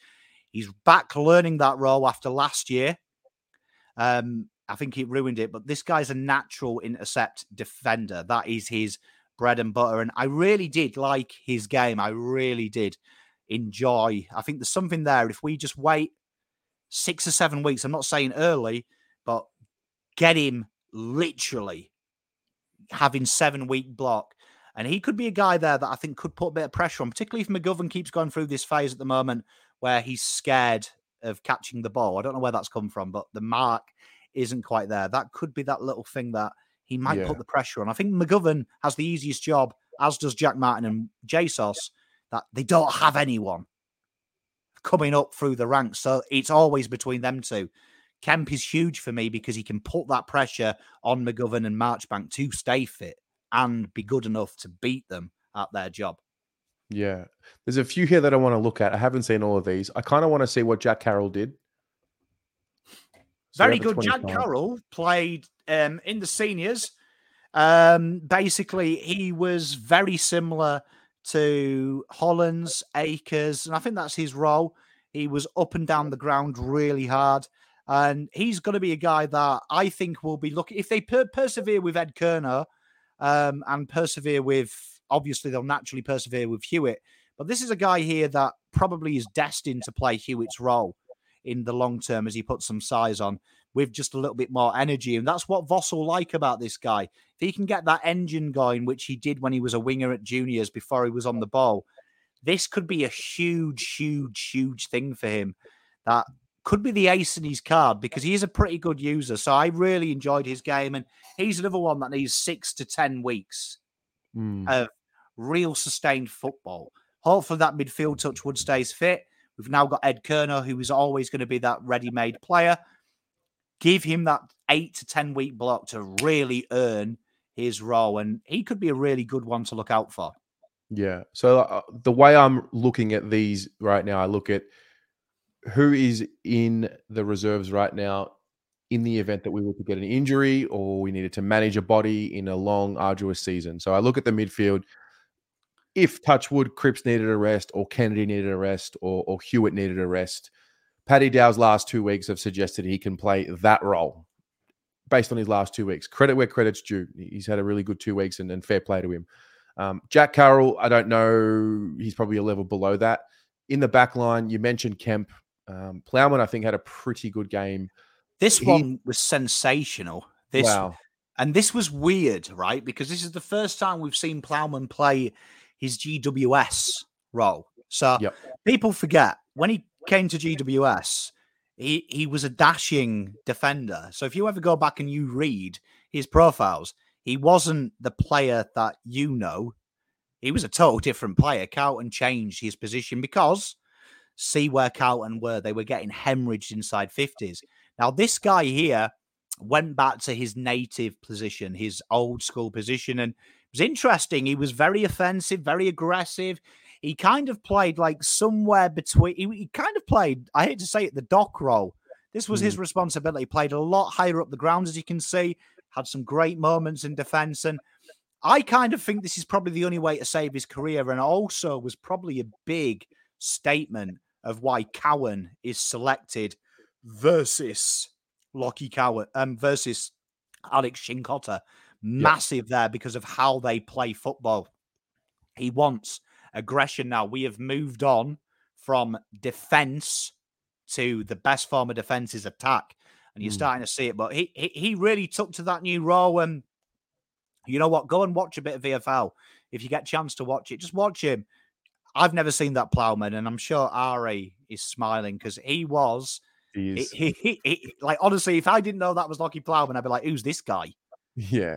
he's back learning that role after last year. Um, I think he ruined it, but this guy's a natural intercept defender. That is his bread and butter. And I really did like his game. I really did enjoy. I think there's something there. If we just wait six or seven weeks, I'm not saying early, but get him literally having seven week block. And he could be a guy there that I think could put a bit of pressure on, particularly if McGovern keeps going through this phase at the moment where he's scared of catching the ball. I don't know where that's come from, but the mark isn't quite there. That could be that little thing that he might Yeah. put the pressure on. I think McGovern has the easiest job, as does Jack Martin and JSOS, that they don't have anyone coming up through the ranks. So it's always between them two. Kemp is huge for me because he can put that pressure on McGovern and Marchbank to stay fit and be good enough to beat them at their job. Yeah. There's a few here that I want to look at. I haven't seen all of these. I kind of want to see what Jack Carroll did. So Very good. Jack Carroll played um, in the seniors. Um, basically, he was very similar to Hollands, Akers, and I think that's his role. He was up and down the ground really hard. And he's going to be a guy that I think will be looking, if they per- persevere with Ed Curnow um, and persevere with, obviously, they'll naturally persevere with Hewitt. But this is a guy here that probably is destined to play Hewitt's role in the long term as he puts some size on with just a little bit more energy. And that's what Voss will like about this guy. If he can get that engine going, which he did when he was a winger at juniors before he was on the ball, this could be a huge, huge, huge thing for him that could be the ace in his card because he is a pretty good user. So I really enjoyed his game, and he's another one that needs six to ten weeks Mm. of real sustained football. Hopefully, that midfield touchwood stays fit. We've now got Ed Curnow, who is always going to be that ready-made player. Give him that eight to ten week block to really earn his role, and he could be a really good one to look out for. Yeah. So uh, the way I'm looking at these right now, I look at who is in the reserves right now in the event that we were to get an injury or we needed to manage a body in a long, arduous season. So I look at the midfield. If Touchwood, Cripps needed a rest, or Kennedy needed a rest, or, or Hewitt needed a rest, Paddy Dow's last two weeks have suggested he can play that role based on his last two weeks. Credit where credit's due. He's had a really good two weeks and, and fair play to him. Um, Jack Carroll, I don't know. He's probably a level below that. In the back line, you mentioned Kemp. Um, Plowman, I think, had a pretty good game. This He- one was sensational. This Wow. and this was weird, right? Because this is the first time we've seen Plowman play his GWS role. So Yep. people forget when he came to GWS, he, he was a dashing defender. So if you ever go back and you read his profiles, he wasn't the player that you know. He was a total different player. Carlton changed his position because see where Carlton were. They were getting hemorrhaged inside 50s. Now, this guy here went back to his native position, his old school position, and it was interesting. He was very offensive, very aggressive. He kind of played like somewhere between, he, he kind of played, I hate to say it, the dock role. This was his responsibility. Played a lot higher up the ground, as you can see, had some great moments in defense. And I kind of think this is probably the only way to save his career, and also was probably a big statement of why Cowan is selected versus Lockie Cowan um, versus Alex Cincotta. Massive there because of how they play football. He wants aggression now. We have moved on from defense to the best form of defense is attack, and you're Mm. starting to see it. But he, he he really took to that new role. And you know what? Go and watch a bit of VFL if you get a chance to watch it. Just watch him. I've never seen that plowman, and I'm sure Ari is smiling because he was. He he- he- he- like honestly, if I didn't know that was Lockie Plowman, I'd be like, "Who's this guy?" Yeah.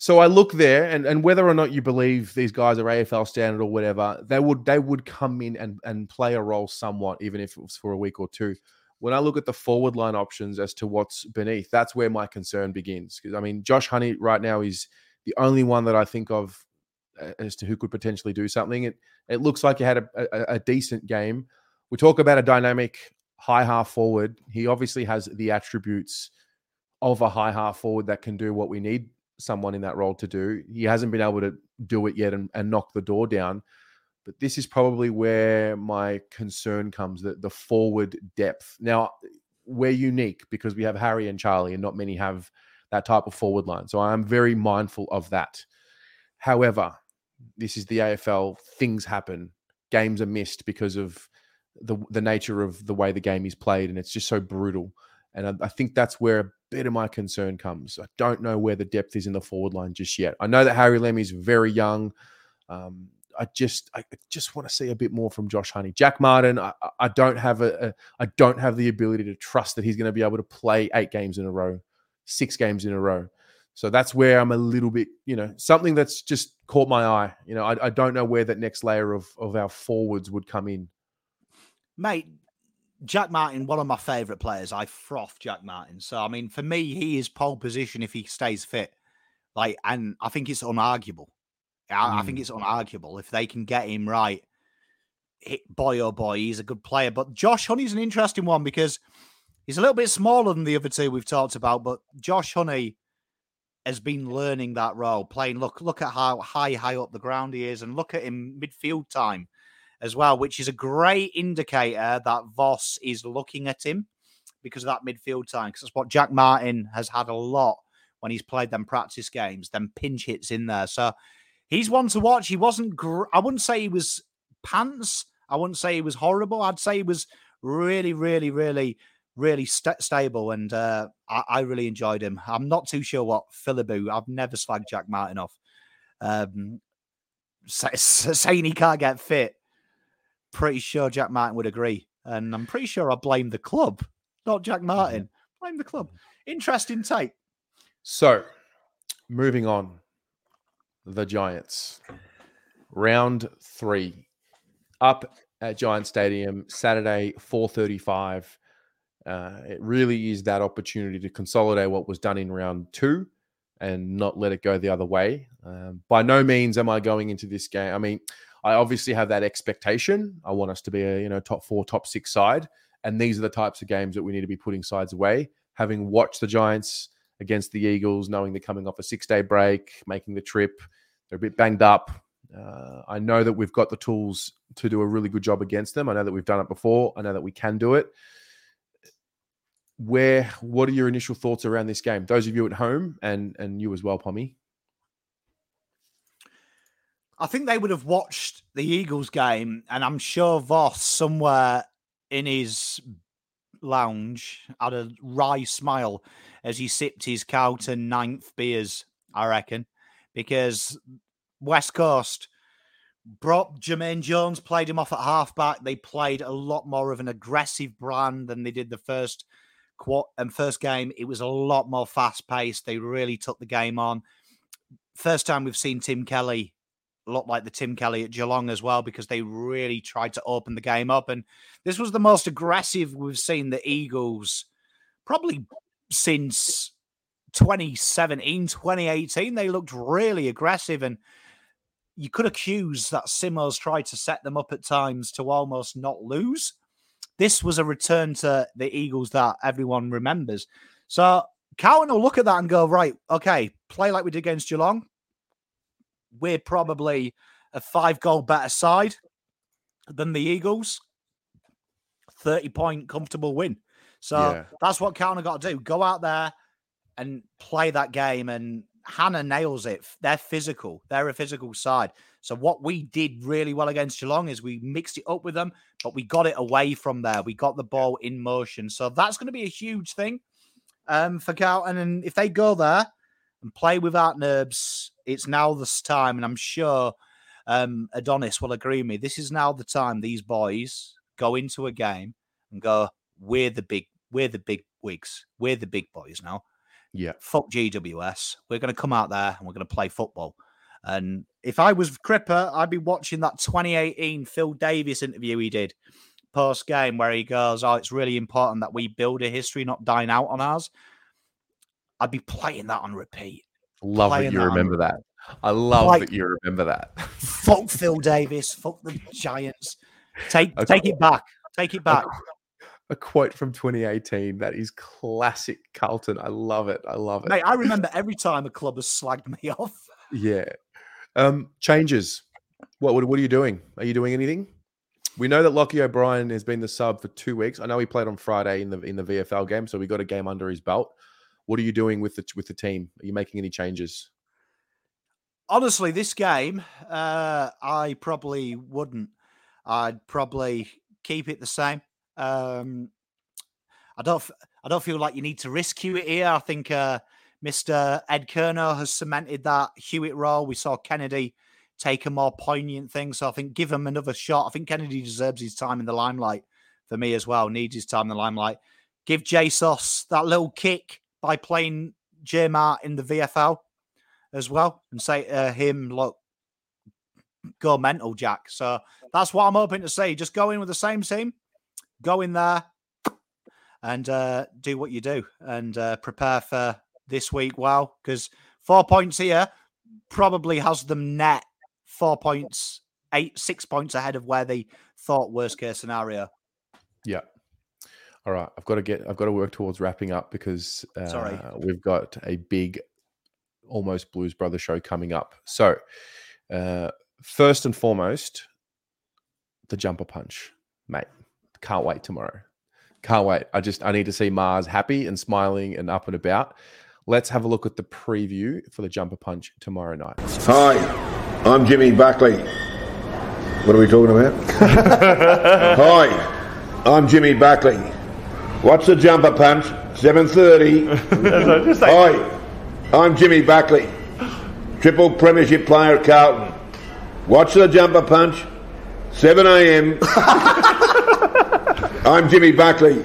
So I look there, and, and whether or not you believe these guys are AFL standard or whatever, they would they would come in and, and play a role somewhat, even if it was for a week or two. When I look at the forward line options as to what's beneath, that's where my concern begins. Because I mean, Josh Honey right now is the only one that I think of uh, as to who could potentially do something. It it looks like he had a, a, a decent game. We talk about a dynamic high half forward. He obviously has the attributes of a high half forward that can do what we need someone in that role to do. He hasn't been able to do it yet and, and knock the door down. But this is probably where my concern comes that the forward depth. Now, we're unique because we have Harry and Charlie, and not many have that type of forward line. So I'm very mindful of that. However, this is the AFL. Things happen. Games are missed because of the the nature of the way the game is played, and it's just so brutal. And I, I think that's where a bit of my concern comes. I don't know where the depth is in the forward line just yet. I know that Harry Lemmey is very young. Um, I just I just want to see a bit more from Josh Honey. Jack Martin, I, I- don't have a, a I don't have the ability to trust that he's going to be able to play eight games in a row, six games in a row. So that's where I'm a little bit, you know, something that's just caught my eye. You know, I, I don't know where that next layer of of our forwards would come in. Mate, Jack Martin, one of my favourite players. I froth Jack Martin. So I mean, for me, he is pole position if he stays fit. Like, and I think it's unarguable. I, I think Mm. it's unarguable if they can get him right. Hit, boy, oh boy, he's a good player. But Josh Honey's an interesting one because he's a little bit smaller than the other two we've talked about. But Josh Honey has been learning that role, playing. Look, look at how high, high up the ground he is, and look at him midfield time as well, which is a great indicator that Voss is looking at him because of that midfield time. Because that's what Jack Martin has had a lot when he's played them practice games, them pinch hits in there. So he's one to watch. He wasn't. Gr- I wouldn't say he was pants. I wouldn't say he was horrible. I'd say he was really, really, really, really st- stable, and uh, I-, I really enjoyed him. I'm not too sure what Philiboo. I've never slagged Jack Martin off. Um, sa- sa- saying he can't get fit. Pretty sure Jack Martin would agree. and I'm pretty sure I blame the club, not Jack Martin. Blame the club. Interesting take. So, moving on, the Giants. Round three, up at Giant Stadium, Saturday, four thirty-five. Uh, it really is that opportunity to consolidate what was done in round two and not let it go the other way. Um, by no means am I going into this game. I mean, I obviously have that expectation. I want us to be a you know top four, top six side, and these are the types of games that we need to be putting sides away. Having watched the Giants against the Eagles, knowing they're coming off a six-day break, making the trip, they're a bit banged up. Uh, I know that we've got the tools to do a really good job against them. I know that we've done it before. I know that we can do it. Where, what are your initial thoughts around this game? Those of you at home, and and you as well, Pommy. I think they would have watched the Eagles game, and I'm sure Voss somewhere in his lounge had a wry smile as he sipped his Carlton ninth beers, I reckon, because West Coast brought Jamaine Jones, played him off at halfback. They played a lot more of an aggressive brand than they did the first and um, first game. It was a lot more fast paced. They really took the game on. First time we've seen Tim Kelly look like the Tim Kelly at Geelong as well because they really tried to open the game up. And this was the most aggressive we've seen the Eagles probably since 2017, 2018. They looked really aggressive and you could accuse that Simos tried to set them up at times to almost not lose. This was a return to the Eagles that everyone remembers. So Cowan will look at that and go, right, okay, play like we did against Geelong, we're probably a five goal better side than the Eagles. 30 point comfortable win. So Yeah. that's what Counter got to do. Go out there and play that game. And Hannah nails it. They're physical. They're a physical side. So what we did really well against Geelong is we mixed it up with them, but we got it away from there. We got the ball in motion. So that's going to be a huge thing um, for Carlton. And if they go there and play without nerves, it's now this time. And I'm sure um, Adonis will agree with me. This is now the time these boys go into a game and go, we're the big, we're the big wigs. We're the big boys now. Yeah. Fuck GWS. We're going to come out there and we're going to play football. And if I was Crippa, I'd be watching that 2018 Phil Davis interview he did post game where he goes, Oh, it's really important that we build a history, not dine out on ours. I'd be playing that on repeat. Love that you that remember that. I love Like- that you remember that. Fuck Phil Davis. Fuck the Giants. Take A take it back. Take it a back. qu- A quote from 2018 that is classic Carlton. I love it. I love it. Mate, I remember every time a club has slagged me off. Yeah. Um, changes. What, what what are you doing? Are you doing anything? We know that Lockie O'Brien has been the sub for two weeks. I know he played on Friday in the in the VFL game, so we got a game under his belt. What are you doing with the with the team? Are you making any changes? honestly, this game, uh, I probably wouldn't. I'd probably keep it the same. Um, I don't. I don't feel like you need to risk Hewett here. I think uh, Mr. Ed Curnow has cemented that Hewett role. We saw Kennedy take a more poignant thing, so I think give him another shot. I think Kennedy deserves his time in the limelight for me as well. Needs his time in the limelight. Give JSOS that little kick by playing J Mart in the VFL as well and say to him, look, go mental, Jack. So that's what I'm hoping to see. Just go in with the same team, go in there and uh, do what you do and uh, prepare for this week well. Because four points here probably has them net four points, eight, six points ahead of where they thought worst case scenario. Yeah. All right, I've got to get. I've got to work towards wrapping up because uh, Sorry. we've got a big, almost Blues Brother show coming up. So, uh, first and foremost, the jumper punch, mate. Can't wait tomorrow. Can't wait. I just I need to see Mars happy and smiling and up and about. Let's have a look at the preview for the jumper punch tomorrow night. Hi, I'm Jimmy Buckley. What are we talking about? Hi, I'm Jimmy Buckley. What's the jumper punch? 7.30. Hi, I'm Jimmy Buckley. Triple Premiership player at Carlton. Watch the jumper punch. 7 a.m. I'm Jimmy Buckley,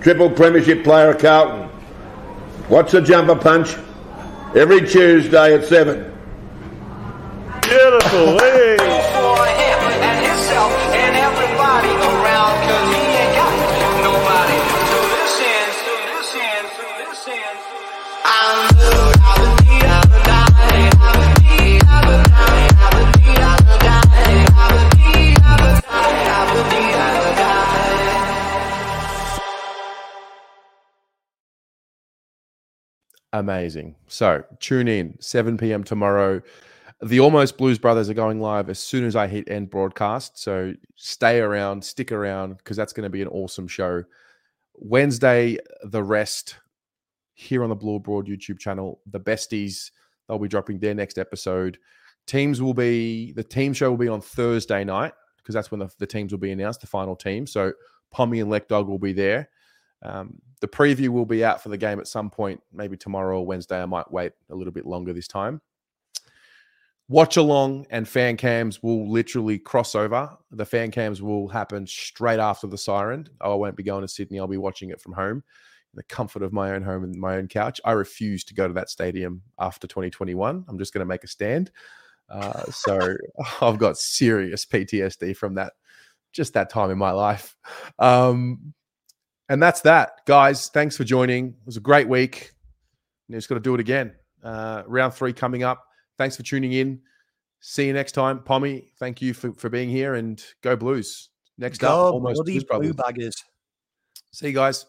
triple premiership player at Carlton. What's the jumper punch? Every Tuesday at 7. Beautiful. Hey. Amazing. So tune in 7 p.m. tomorrow. The Almost Blues Brothers are going live as soon as I hit end broadcast. So stay around, stick around, because that's going to be an awesome show. Wednesday, the rest here on the Blue Broad YouTube channel. The besties, they'll be dropping their next episode. Teams will be the team show will be on Thursday night because that's when the, the teams will be announced, the final team. So Pommy and Dog will be there. Um, the preview will be out for the game at some point, maybe tomorrow or Wednesday. I might wait a little bit longer this time. Watch along and fan cams will literally cross over. The fan cams will happen straight after the siren. Oh, I won't be going to Sydney. I'll be watching it from home, in the comfort of my own home and my own couch. I refuse to go to that stadium after 2021. I'm just going to make a stand. Uh, so I've got serious PTSD from that, just that time in my life. Um, and that's that, guys. Thanks for joining. It was a great week. You just got to do it again. Uh, round three coming up. Thanks for tuning in. See you next time. Pommy, thank you for, for being here and go Blues. Next Go up, almost bloody Blues Brothers. blue baggers. See you guys.